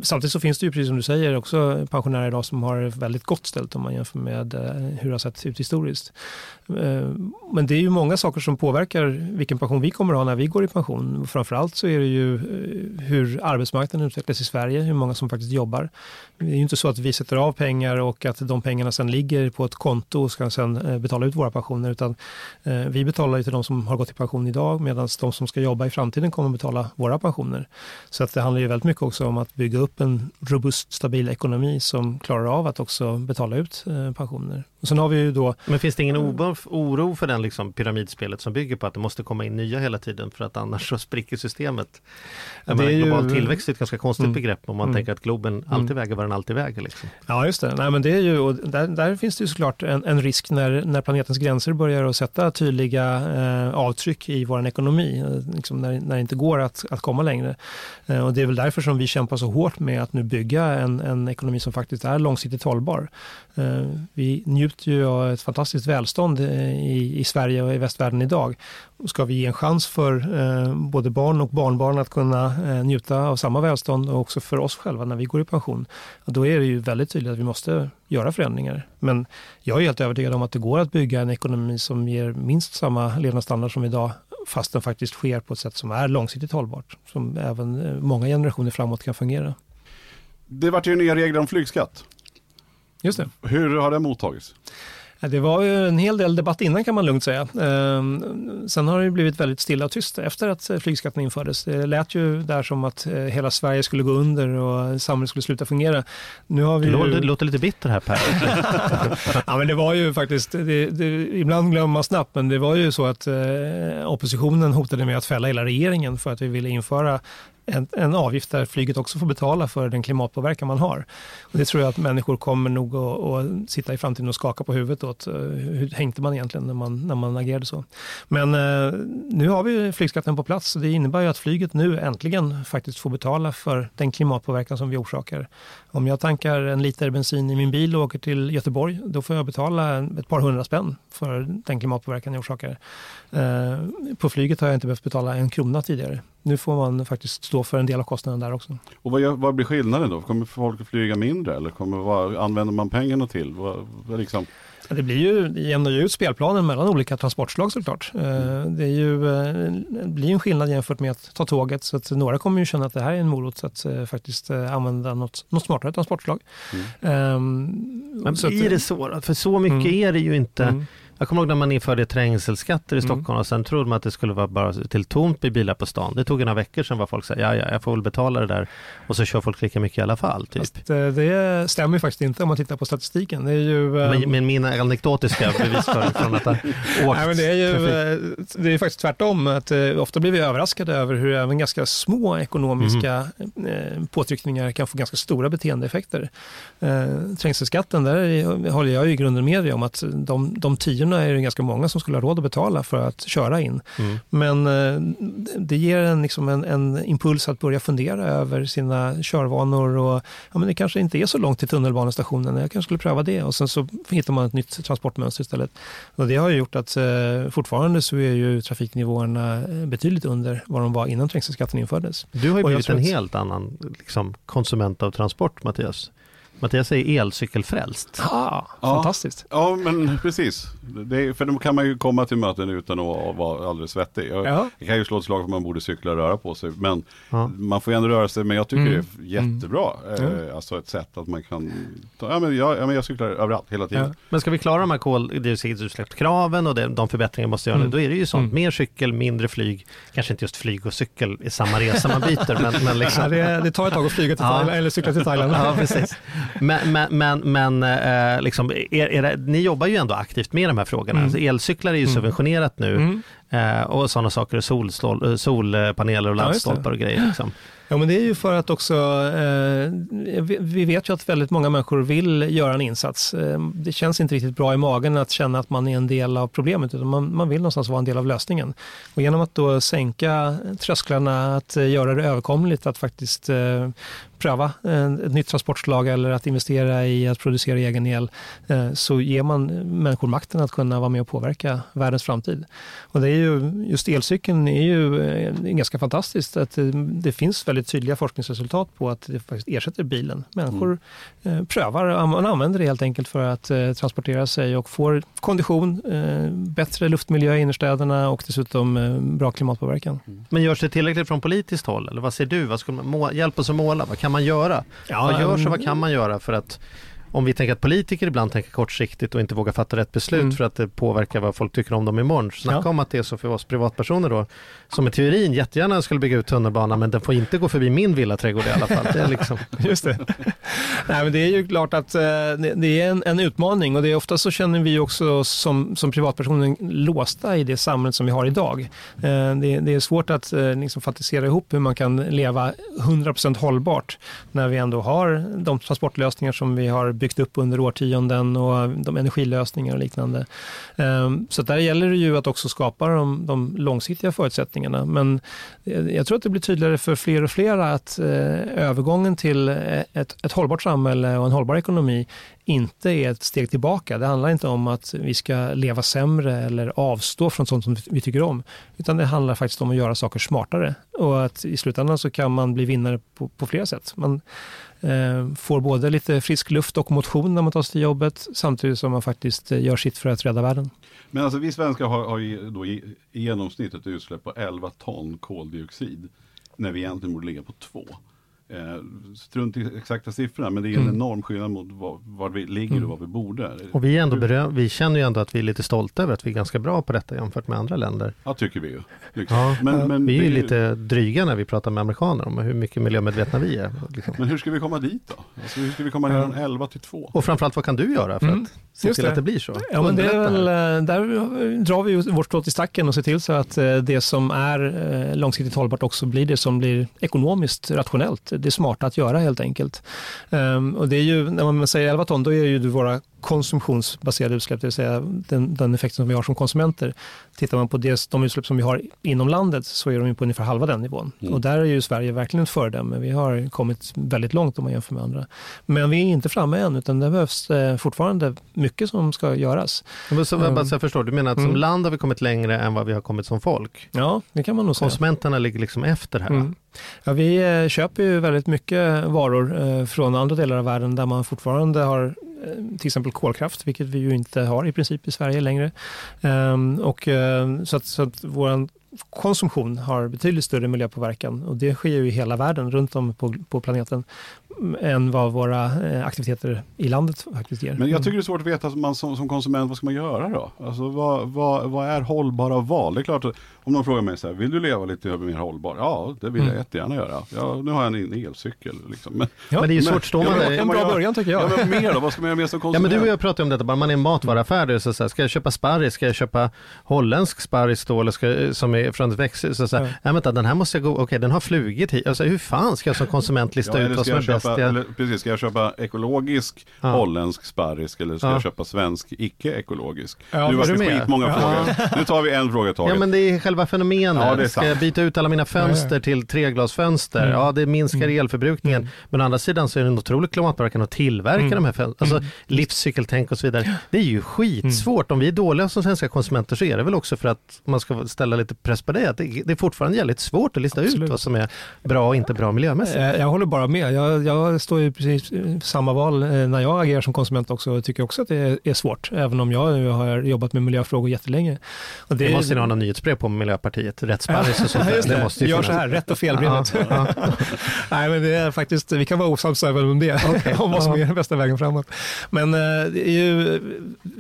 samtidigt så finns det ju, precis som du säger, också pensionärer idag som har väldigt gott ställt om man jämför med eh, hur det har sett ut historiskt. Eh, men det är ju många saker som påverkar vilken pension vi kommer att ha när vi går i pension. Framförallt så är det ju hur arbetsmarknaden utvecklas i Sverige, hur många som faktiskt jobbar. Det är ju inte så att vi sätter av pengar och att de pengarna sen ligger på ett konto och ska sen betala ut våra pensioner, utan vi betalar ju till de som har gått i pension idag, medan de som ska jobba i framtiden kommer att betala våra pensioner. Så att det handlar ju väldigt mycket också om att bygga upp en robust, stabil ekonomi som klarar av att också betala ut pensioner. Och sen har vi ju då... Men finns det ingen oro för den liksom pyramidspelet som bygger på att det måste komma in nya hela tiden för att annars så spricker systemet? Ja, det är global ju... tillväxt är ett ganska konstigt mm. begrepp om man mm. tänker att Globen mm. alltid väger vad den alltid väger. Liksom. Ja just det, Nej, men det är ju, och där, där finns det ju såklart en, en risk när, när planetens gränser börjar att sätta tydliga eh, avtryck i vår ekonomi, eh, liksom när, när det inte går att, att komma längre. Eh, och det är väl därför som vi kämpar så hårt med att nu bygga en, en ekonomi som faktiskt är långsiktigt hållbar. Eh, vi njuter ju av ett fantastiskt välstånd eh, i, i Sverige och i västvärlden idag. Ska vi ge en chans för eh, både barn och barnbarn att kunna eh, njuta av samma välstånd och också för oss själva när vi går i pension, då är det ju väldigt tydligt att vi måste göra förändringar. Men jag är helt övertygad om att det går att bygga en ekonomi som ger minst samma levnadsstandard som idag fast den faktiskt sker på ett sätt som är långsiktigt hållbart, som även många generationer framåt kan fungera. Det vart ju nya regler om flygskatt. Just det. Hur har det mottagits? Det var ju en hel del debatt innan kan man lugnt säga. Ehm, sen har det blivit väldigt stilla och tyst efter att flygskatten infördes. Det lät ju där som att eh, hela Sverige skulle gå under och samhället skulle sluta fungera. Nu har vi ju... Det låter lite bitter här Per. ja men det var ju faktiskt, det, det, ibland glömmer man snabbt, men det var ju så att eh, oppositionen hotade med att fälla hela regeringen för att vi ville införa en, en avgift där flyget också får betala för den klimatpåverkan man har. Och det tror jag att människor kommer nog att, att sitta i framtiden och skaka på huvudet åt. Eh, hur tänkte man egentligen när man, när man agerade så? Men eh, nu har vi flygskatten på plats och det innebär ju att flyget nu äntligen faktiskt får betala för den klimatpåverkan som vi orsakar. Om jag tankar en liter bensin i min bil och åker till Göteborg, då får jag betala ett par hundra spänn för den klimatpåverkan jag orsakar. Eh, på flyget har jag inte behövt betala en krona tidigare. Nu får man faktiskt stå för en del av kostnaden där också. Och vad, gör, vad blir skillnaden då? Kommer folk att flyga mindre eller kommer, vad använder man pengarna till? Vad, vad liksom? Det blir ju, det jämnar ju ut spelplanen mellan olika transportslag såklart. Mm. Det, är ju, det blir en skillnad jämfört med att ta tåget så att några kommer ju känna att det här är en morot att faktiskt använda något, något smartare transportslag. Mm. Um, Men blir det så? För så mycket mm. är det ju inte. Mm. Jag kommer ihåg när man införde trängselskatter i mm. Stockholm och sen trodde man att det skulle vara bara till tomt med bilar på stan. Det tog några veckor sedan var folk sa ja, ja, jag får väl betala det där och så kör folk lika mycket i alla fall. Typ. Fast, eh, det stämmer faktiskt inte om man tittar på statistiken. Det är ju, men, um... men mina anekdotiska bevis för, från att ha åkt Nej, men det, är ju, trafik. Eh, det är faktiskt tvärtom. Att, ofta blir vi överraskade över hur även ganska små ekonomiska mm. påtryckningar kan få ganska stora beteendeeffekter. Trängselskatten, där håller jag i grunden med dig om att de, de tiorna är det ganska många som skulle ha råd att betala för att köra in. Mm. Men eh, det ger en, liksom en, en, impuls att börja fundera över sina körvanor och ja, men det kanske inte är så långt till tunnelbanestationen. Jag kanske skulle pröva det och sen så hittar man ett nytt transportmönster istället. Och det har gjort att eh, fortfarande så är ju trafiknivåerna eh, betydligt under vad de var innan trängselskatten infördes. Du har ju blivit en helt annan liksom, konsument av transport, Mattias. Mattias är elcykelfrälst. Ah, ja, fantastiskt. Ja, men precis. Det, för då kan man ju komma till möten utan att vara alldeles svettig. Jag, ja. jag kan ju slå ett slag för att man borde cykla och röra på sig. Men ja. man får ju ändå röra sig. Men jag tycker mm. det är jättebra. Mm. Eh, alltså ett sätt att man kan ta, ja, men jag, ja, men jag cyklar överallt hela tiden. Ja. Men ska vi klara de här koldioxidutsläppskraven och det, de förbättringar måste göra, mm. då är det ju sånt. Mm. Mer cykel, mindre flyg. Kanske inte just flyg och cykel i samma resa man byter. men, men liksom. det, det, tar ett tag att flyga till Thailand, eller cykla till Thailand. Ja, precis. Men, men, men, men eh, liksom, er, er, ni jobbar ju ändå aktivt med de här frågorna. Mm. Alltså, elcyklar är ju mm. subventionerat nu mm. Och sådana saker, sol, solpaneler och laddstolpar och grejer. Liksom. Ja, men det är ju för att också, eh, vi vet ju att väldigt många människor vill göra en insats. Eh, det känns inte riktigt bra i magen att känna att man är en del av problemet, utan man, man vill någonstans vara en del av lösningen. Och genom att då sänka trösklarna, att eh, göra det överkomligt, att faktiskt eh, pröva ett nytt transportslag eller att investera i att producera egen el, eh, så ger man människor makten att kunna vara med och påverka världens framtid. Och det är ju, just elcykeln är ju eh, ganska fantastiskt att det finns väldigt tydliga forskningsresultat på att det faktiskt ersätter bilen. Människor mm. Eh, prövar, man använder det helt enkelt för att transportera sig och får kondition, bättre luftmiljö i innerstäderna och dessutom bra klimatpåverkan. Mm. Men görs det tillräckligt från politiskt håll? Eller vad ser du? Vad skulle man, hjälp oss att måla. Vad kan man göra? Ja, vad görs och vad kan man göra för att om vi tänker att politiker ibland tänker kortsiktigt och inte vågar fatta rätt beslut mm. för att det påverkar vad folk tycker om dem imorgon. Snacka ja. om att det är så för oss privatpersoner då, som i teorin jättegärna skulle bygga ut tunnelbanan men den får inte gå förbi min villaträdgård i alla fall. Det är liksom... Just det. Nej, men det är ju klart att eh, det är en, en, utmaning och det är ofta så känner vi också som, som privatpersoner låsta i det samhället som vi har idag. Eh, det, det, är svårt att eh, liksom fantisera ihop hur man kan leva 100% hållbart när vi ändå har de transportlösningar som vi har byggt upp under årtionden och de energilösningar och liknande. Ehm, så där gäller det ju att också skapa de, de långsiktiga förutsättningarna. Men eh, jag tror att det blir tydligare för fler och fler att eh, övergången till eh, ett, ett hållbart samhälle och en hållbar ekonomi inte är ett steg tillbaka. Det handlar inte om att vi ska leva sämre eller avstå från sånt som vi tycker om. Utan det handlar faktiskt om att göra saker smartare. Och att i slutändan så kan man bli vinnare på, på flera sätt. Man eh, får både lite frisk luft och motion när man tar sig till jobbet samtidigt som man faktiskt eh, gör sitt för att rädda världen. Men alltså vi svenskar har, har ju då i, i genomsnitt ett utsläpp på 11 ton koldioxid när vi egentligen borde ligga på 2. Eh, strunt i exakta siffrorna, men det är en Mm. enorm skillnad mot var, var vi ligger Mm. och var vi borde. Och vi, är ändå beröm, vi känner ju ändå att vi är lite stolta över att vi är ganska bra på detta jämfört med andra länder. Ja, tycker vi ju. Liksom. Ja, men, men, vi är ju det lite dryga när vi pratar med amerikaner om hur mycket miljömedvetna vi är. Liksom. men hur ska vi komma dit då? Alltså, hur ska vi komma ner från 11 till 2? Och framförallt vad kan du göra för Mm, att se just till det. att det blir så? Ja, men det är väl, eh, där drar vi vårt strå till stacken och ser till så att eh, det som är eh, långsiktigt hållbart också blir det som blir ekonomiskt rationellt. Det är smarta att göra helt enkelt. Ehm, Och det är ju, när man säger 11 ton, då är ju våra konsumtionsbaserade utsläpp, det vill säga den, den effekten som vi har som konsumenter. Tittar man på det, de utsläpp som vi har inom landet så är de på ungefär halva den nivån. Mm. Och där är ju Sverige verkligen ett föredöme. Vi har kommit väldigt långt om man jämför med andra. Men vi är inte framme än, utan det behövs eh, fortfarande mycket som ska göras. Men så, Ehm, jag förstår, du menar att som mm. land har vi kommit längre än vad vi har kommit som folk? Ja, det kan man nog säga. Konsumenterna ligger liksom efter här. Mm. Ja, vi eh, köper ju väldigt mycket varor eh, från andra delar av världen där man fortfarande har eh, till exempel kolkraft, vilket vi ju inte har i princip i Sverige längre. Ehm, och, så att, så att vår konsumtion har betydligt större miljöpåverkan och det sker ju i hela världen runt om på, på planeten mm, än vad våra eh, aktiviteter i landet faktiskt ger. Men jag tycker det är svårt att veta man, som, som konsument, vad ska man göra då? Alltså vad, vad, vad är hållbara val? Det är klart att om någon frågar mig så här, vill du leva lite mer hållbar? Ja, det vill jag Mm. jättegärna göra. Ja, nu har jag en elcykel. Liksom. Men, Ja, Men det är ju svårt, står Ja, man där en bra början tycker ja, jag. men mer då? Vad ska man göra mer som Ja konsument? men du och jag pratade om detta, bara man är en matvaruaffär, det är så så här, ska jag köpa sparris, ska jag köpa holländsk sparris då, eller ska, som är från ett växthus, så så här, Ja. nej vänta den här måste jag gå, okej den har flugit hit, alltså hur fan ska jag som konsument lista Ja, ut vad som är jag bäst? köpa, Jag, eller, precis, ska jag köpa ekologisk Ja. holländsk sparris eller ska Ja. jag köpa svensk icke-ekologisk? Ja, nu var det skitmånga Ja. frågor. Nu tar vi en fråga i taget. ja men det är själva fenomenet, Ja, det är ska jag byta ut alla mina fönster till treglasfönster? Mm. Ja det minskar Mm. elförbrukningen, Mm. men å andra sidan så är det en otrolig klimatpåverkan att tillverka Mm. de här fönstren, alltså Mm. livscykeltänk och så vidare. Det är ju skitsvårt, om vi är dåliga som svenska konsumenter så är det väl också för att man ska ställa lite press på det, att det, det är fortfarande jävligt svårt att lista ut Absolut. vad som är bra och inte bra miljömässigt. Eh, Jag håller bara med. Jag, jag står ju precis i samma val eh, när jag agerar som konsument också och tycker också att det är, svårt, även om jag nu har jobbat med miljöfrågor jättelänge. Och Det måste ni ha någon nyhetsbrev på Miljöpartiet, rätt sparris och sånt just det. måste ju Gör så här, rätt och felbrevet. Nej, men det är faktiskt, vi kan vara osams även om det, Okej. om vad som är den bästa vägen framåt. Men eh, det ju,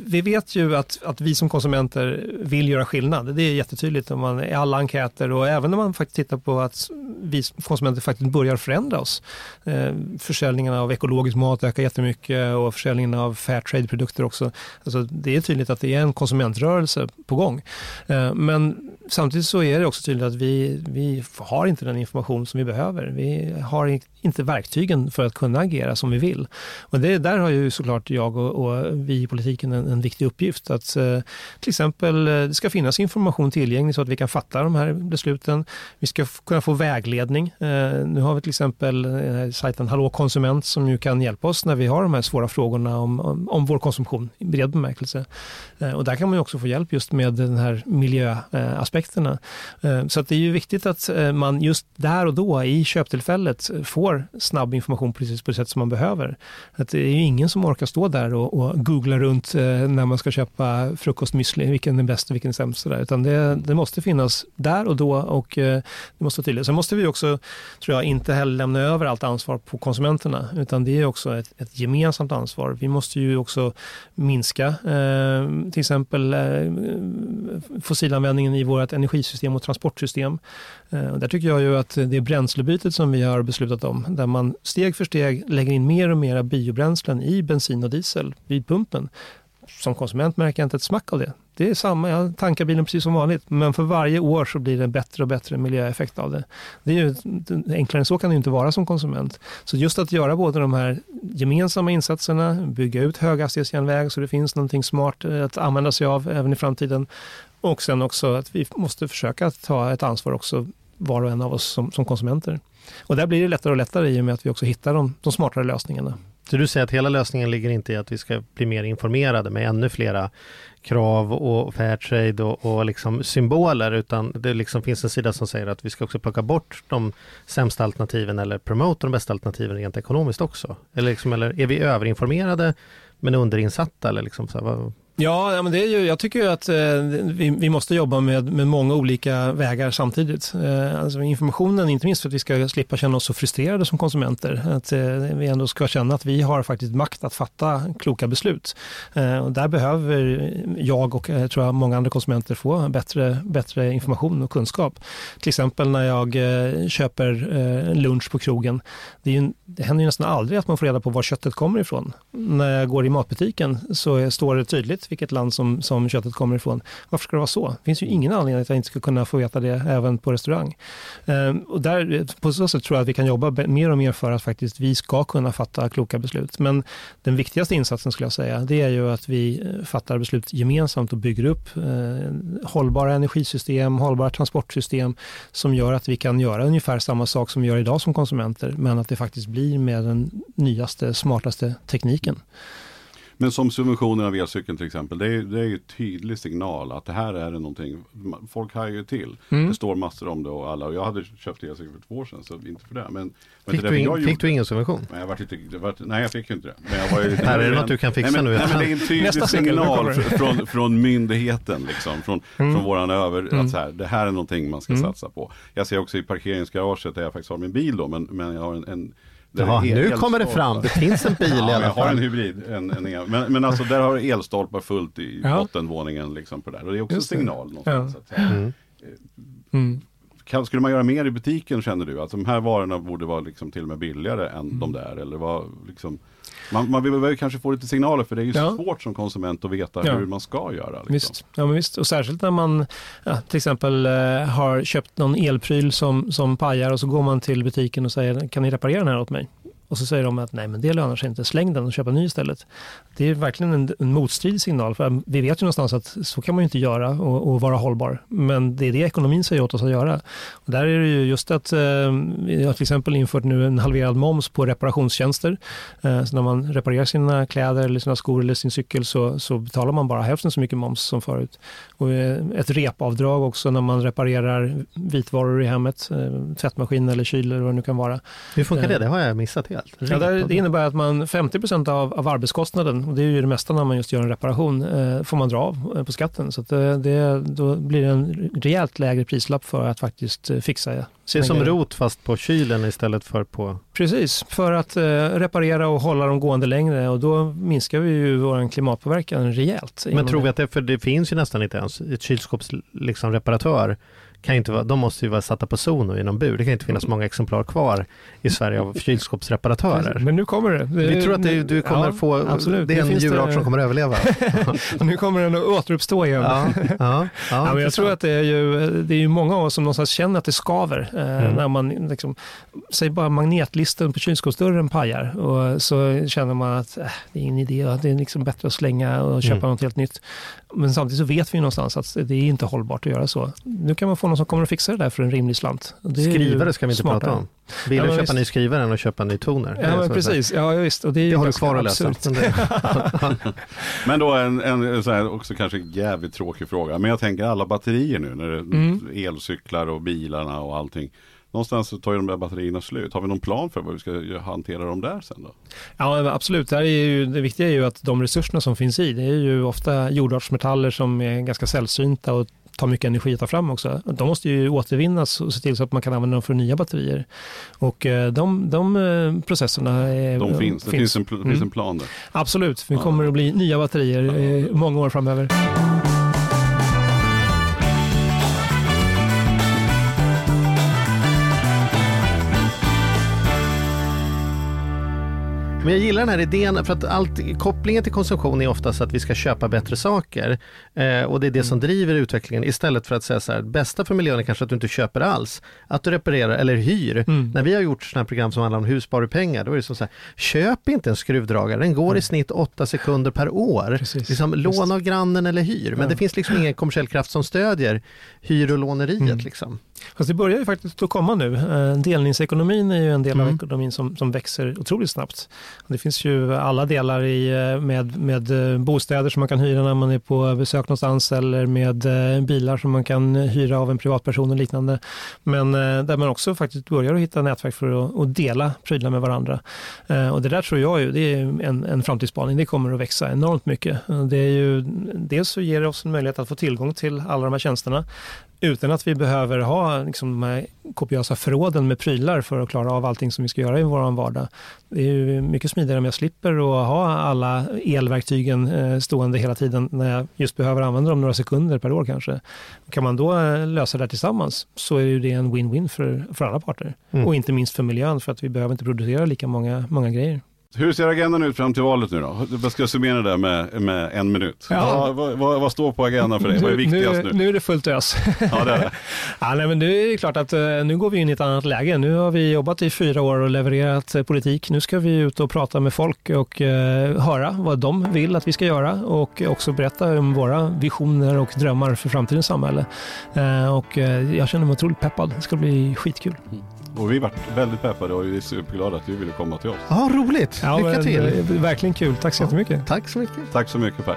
vi vet ju att, att vi som konsumenter vill göra skillnad. Det är jättetydligt om man, i alla enkäter och även när man faktiskt tittar på att vi konsumenter faktiskt börjar förändra oss. Eh, försäljningen av ekologisk mat ökar jättemycket och försäljningen av fair trade-produkter också. Alltså, det är tydligt att det är en konsumentrörelse på gång. Eh, men samtidigt så är det också tydligt att vi, vi har inte den information som vi behöver. Vi har inte verktygen för att kunna agera som vi vill. Och det, där har ju såklart jag och, och vi i politiken en, en viktig uppgift. Att eh, till exempel eh, det ska finnas information tillgänglig så att vi kan fatta de här besluten. Vi ska kunna få vägledning. Eh, nu har vi till exempel eh, sajten Hallå konsument som ju kan hjälpa oss när vi har de här svåra frågorna om, om, om vår konsumtion i bred bemärkelse. Eh, och där kan man ju också få hjälp just med den här miljöaspekterna. Eh, Så att det är ju viktigt att eh, man just där och då i köptillfället får får snabb information precis på det sätt som man behöver. Att det är ju ingen som orkar stå där och, och googla runt eh, när man ska köpa frukostmüsli, vilken är bäst och vilken är sämst. Sådär. Utan det, det måste finnas där och då och eh, det måste vara tydligt. Sen måste vi också, tror jag, inte heller lämna över allt ansvar på konsumenterna, utan det är också ett, ett gemensamt ansvar. Vi måste ju också minska eh, till exempel eh, fossilanvändningen i vårt energisystem och transportsystem. Eh, där tycker jag ju att det bränslebytet som vi har beslutat om, där man steg för steg lägger in mer och mer biobränslen i bensin och diesel vid pumpen. Som konsument märker jag inte ett smack av det. Det är samma, jag tankar bilen precis som vanligt, men för varje år så blir det bättre och bättre miljöeffekt av det. det är ju, enklare än så kan det ju inte vara som konsument. Så just att göra både de här gemensamma insatserna, bygga ut höghastighetsjärnväg så det finns någonting smart eh, att använda sig av även i framtiden. Och sen också att vi måste försöka ta ett ansvar också var och en av oss som, som konsumenter. Och där blir det lättare och lättare i och med att vi också hittar de, de smartare lösningarna. Så du säger att hela lösningen ligger inte i att vi ska bli mer informerade med ännu flera krav och fairtrade och, och liksom symboler, utan det liksom finns en sida som säger att vi ska också plocka bort de sämsta alternativen eller promota de bästa alternativen rent ekonomiskt också. Eller, liksom, eller är vi överinformerade men underinsatta? Eller liksom så här, vad, Ja, men det är ju, jag tycker ju att eh, vi, vi, måste jobba med, med många olika vägar samtidigt. Eh, alltså informationen, inte minst för att vi ska slippa känna oss så frustrerade som konsumenter. Att eh, vi ändå ska känna att vi har faktiskt makt att fatta kloka beslut. Eh, och där behöver jag och eh, tror jag många andra konsumenter få bättre, bättre information och kunskap. Till exempel när jag eh, köper eh, lunch på krogen. Det, ju, det händer ju nästan aldrig att man får reda på var köttet kommer ifrån. När jag går i matbutiken så står det tydligt vilket land som, som köttet kommer ifrån. Varför ska det vara så? Det finns ju ingen anledning att jag inte ska kunna få veta det även på restaurang. Ehm, och där, på så sätt tror jag att vi kan jobba mer och mer för att faktiskt vi ska kunna fatta kloka beslut. Men den viktigaste insatsen skulle jag säga, det är ju att vi eh, fattar beslut gemensamt och bygger upp eh, hållbara energisystem, hållbara transportsystem som gör att vi kan göra ungefär samma sak som vi gör idag som konsumenter, men att det faktiskt blir med den nyaste, smartaste tekniken. Men som subventioner av elcykeln till exempel, det är, det är ju tydlig signal att det här är någonting, folk hajar ju till. Mm. Det står massor om det och alla, och jag hade köpt elcykel för två år sedan, så inte för det. Men, fick, men du, in, fick du ingen subvention? Nej, jag var inte, var, nej, jag fick ju inte det. Men jag var ju lite är det något du kan fixa nej, men, nu? Nej, men det är en tydlig signal från, från myndigheten, liksom, från, mm. från våran över, mm. att så här, det här är någonting man ska mm. satsa på. Jag ser också i parkeringsgaraget där jag faktiskt har min bil då, men, men jag har en, en Jaha, nu kommer det fram. Det finns en bil ja, i alla fall. Jag har en hybrid. En, en men, men alltså där har elstolpar fullt i ja. bottenvåningen. Liksom på där. Och det är också en signal. Någonstans, ja. mm. Mm. Kan, skulle man göra mer i butiken känner du? Att de här varorna borde vara liksom till och med billigare än mm. de där? Eller vad, liksom, man, man vill väl kanske få lite signaler för det är ju ja. svårt som konsument att veta ja. hur man ska göra. Liksom. Visst. Ja, men visst, och särskilt när man ja, till exempel eh, har köpt någon elpryl som, som pajar och så går man till butiken och säger kan ni reparera den här åt mig? Och så säger de att nej men det lönar sig inte, släng den och köp en ny istället. Det är verkligen en, en motstridig signal, för vi vet ju någonstans att så kan man ju inte göra och, och, vara hållbar. Men det är det ekonomin säger åt oss att göra. Och där är det ju just att eh, vi har till exempel infört nu en halverad moms på reparationstjänster. Eh, så när man reparerar sina kläder eller sina skor eller sin cykel så, så betalar man bara hälften så mycket moms som förut. Och eh, ett repavdrag också när man reparerar vitvaror i hemmet, eh, tvättmaskin eller kyl eller vad det nu kan vara. Hur funkar det? Eh, det har jag missat helt helt. Ja, det innebär att man 50 av, av arbetskostnaden, och det är ju det mesta när man just gör en reparation, eh, får man dra av eh, på skatten. Så det, det, då blir det en rejält lägre prislapp för att faktiskt eh, fixa det. Är som rot fast på kylen istället för på... Precis, för att eh, reparera och hålla dem gående längre och då minskar vi ju vår klimatpåverkan rejält. Men tror vi att det, för det finns ju nästan inte ens ett kylskåpsreparatör liksom, kan inte vara, de måste ju vara satta på Sono i någon bur. Det kan inte finnas många exemplar kvar i Sverige av kylskåpsreparatörer. Men nu kommer det. Vi tror att det, du kommer ja, få, absolut. det är en djurart det... som kommer att överleva. nu kommer den att återuppstå igen. Ja, ja, ja, men jag tror att det är ju, det är ju många av oss som någonstans känner att det skaver. Eh, mm. När man, liksom, säg bara magnetlisten på kylskåpsdörren pajar och så känner man att äh, det är ingen idé, det är liksom bättre att slänga och köpa mm. något helt nytt. Men samtidigt så vet vi någonstans att det är inte hållbart att göra så. Nu kan man få någon som kommer att fixa det där för en rimlig slant. skrivare ska vi inte smartare. prata om. Vill ja, köpa visst. ny skrivare än att köpa en ny toner. Ja, men precis. Ja, visst. Och det, är det har du kvar att läsa. men då en, en så här, också kanske jävligt tråkig fråga. Men jag tänker alla batterier nu, när det, mm. elcyklar och bilarna och allting. Någonstans så tar ju de där batterierna slut. Har vi någon plan för vad vi ska hantera dem där sen då? Ja absolut, det, är ju, det viktiga är ju att de resurserna som finns i, det är ju ofta jordartsmetaller som är ganska sällsynta och tar mycket energi att ta fram också. De måste ju återvinnas och se till så att man kan använda dem för nya batterier. Och eh, de, de eh, processerna är, de finns. Det finns, en, mm. finns en plan där. Absolut, det kommer att bli nya batterier ja. många år framöver. Men jag gillar den här idén för att allt, kopplingen till konsumtion är oftast att vi ska köpa bättre saker. Eh, och det är det som mm. driver utvecklingen istället för att säga så här, bästa för miljön är kanske att du inte köper alls. Att du reparerar eller hyr. Mm. När vi har gjort sådana här program som handlar om husbarupengar, då är det som så här, köp inte en skruvdragare, den går mm. i snitt åtta sekunder per år. Liksom, låna av grannen eller hyr. Men ja. det finns liksom ingen kommersiell kraft som stödjer hyr och låneriet. Mm. Liksom. Fast det börjar ju faktiskt att komma nu. Eh, delningsekonomin är ju en del Mm. av ekonomin som, som växer otroligt snabbt. Det finns ju alla delar i, eh, med, med eh, bostäder som man kan hyra när man är på besök någonstans eller med bilar som man kan hyra av en privatperson och liknande. Men där man också faktiskt börjar att hitta nätverk för att, att dela prylar med varandra. Och det där tror jag ju, det är en, en framtidsspaning. Det kommer att växa enormt mycket. Det är ju, dels så ger det oss en möjlighet att få tillgång till alla de här tjänsterna utan att vi behöver ha liksom, de här kopiösa förråden med prylar för att klara av allting som vi ska göra i vår vardag. Det är ju mycket smidigare om jag slipper att ha alla elverktygen eh, stående hela tiden när jag just behöver använda dem några sekunder per år kanske. Kan man då eh, lösa det tillsammans så är ju det en win-win för, för alla parter. Mm. Och inte minst för miljön för att vi behöver inte producera lika många, många grejer. Hur ser agendan ut fram till valet nu då? Jag ska summera det med, med en minut. Ja. Vad, vad, vad, vad står på agendan för dig? Vad är viktigast nu, nu? nu är det fullt ös. Ja, det är det. Ja, nej, men nu är det klart att eh, nu går vi in i ett annat läge. Nu har vi jobbat i fyra år och levererat eh, politik. Nu ska vi ut och prata med folk och eh, höra vad de vill att vi ska göra och också berätta om våra visioner och drömmar för framtidens samhälle. Eh, och eh, jag känner mig otroligt peppad. Det ska bli skitkul. Och vi varit väldigt peppade och vi är superglada att du ville komma till oss. Ja, roligt. Ja, Lycka till. eh, Verkligen kul. Tack så Ja. jättemycket. Tack så mycket. Tack så mycket Per.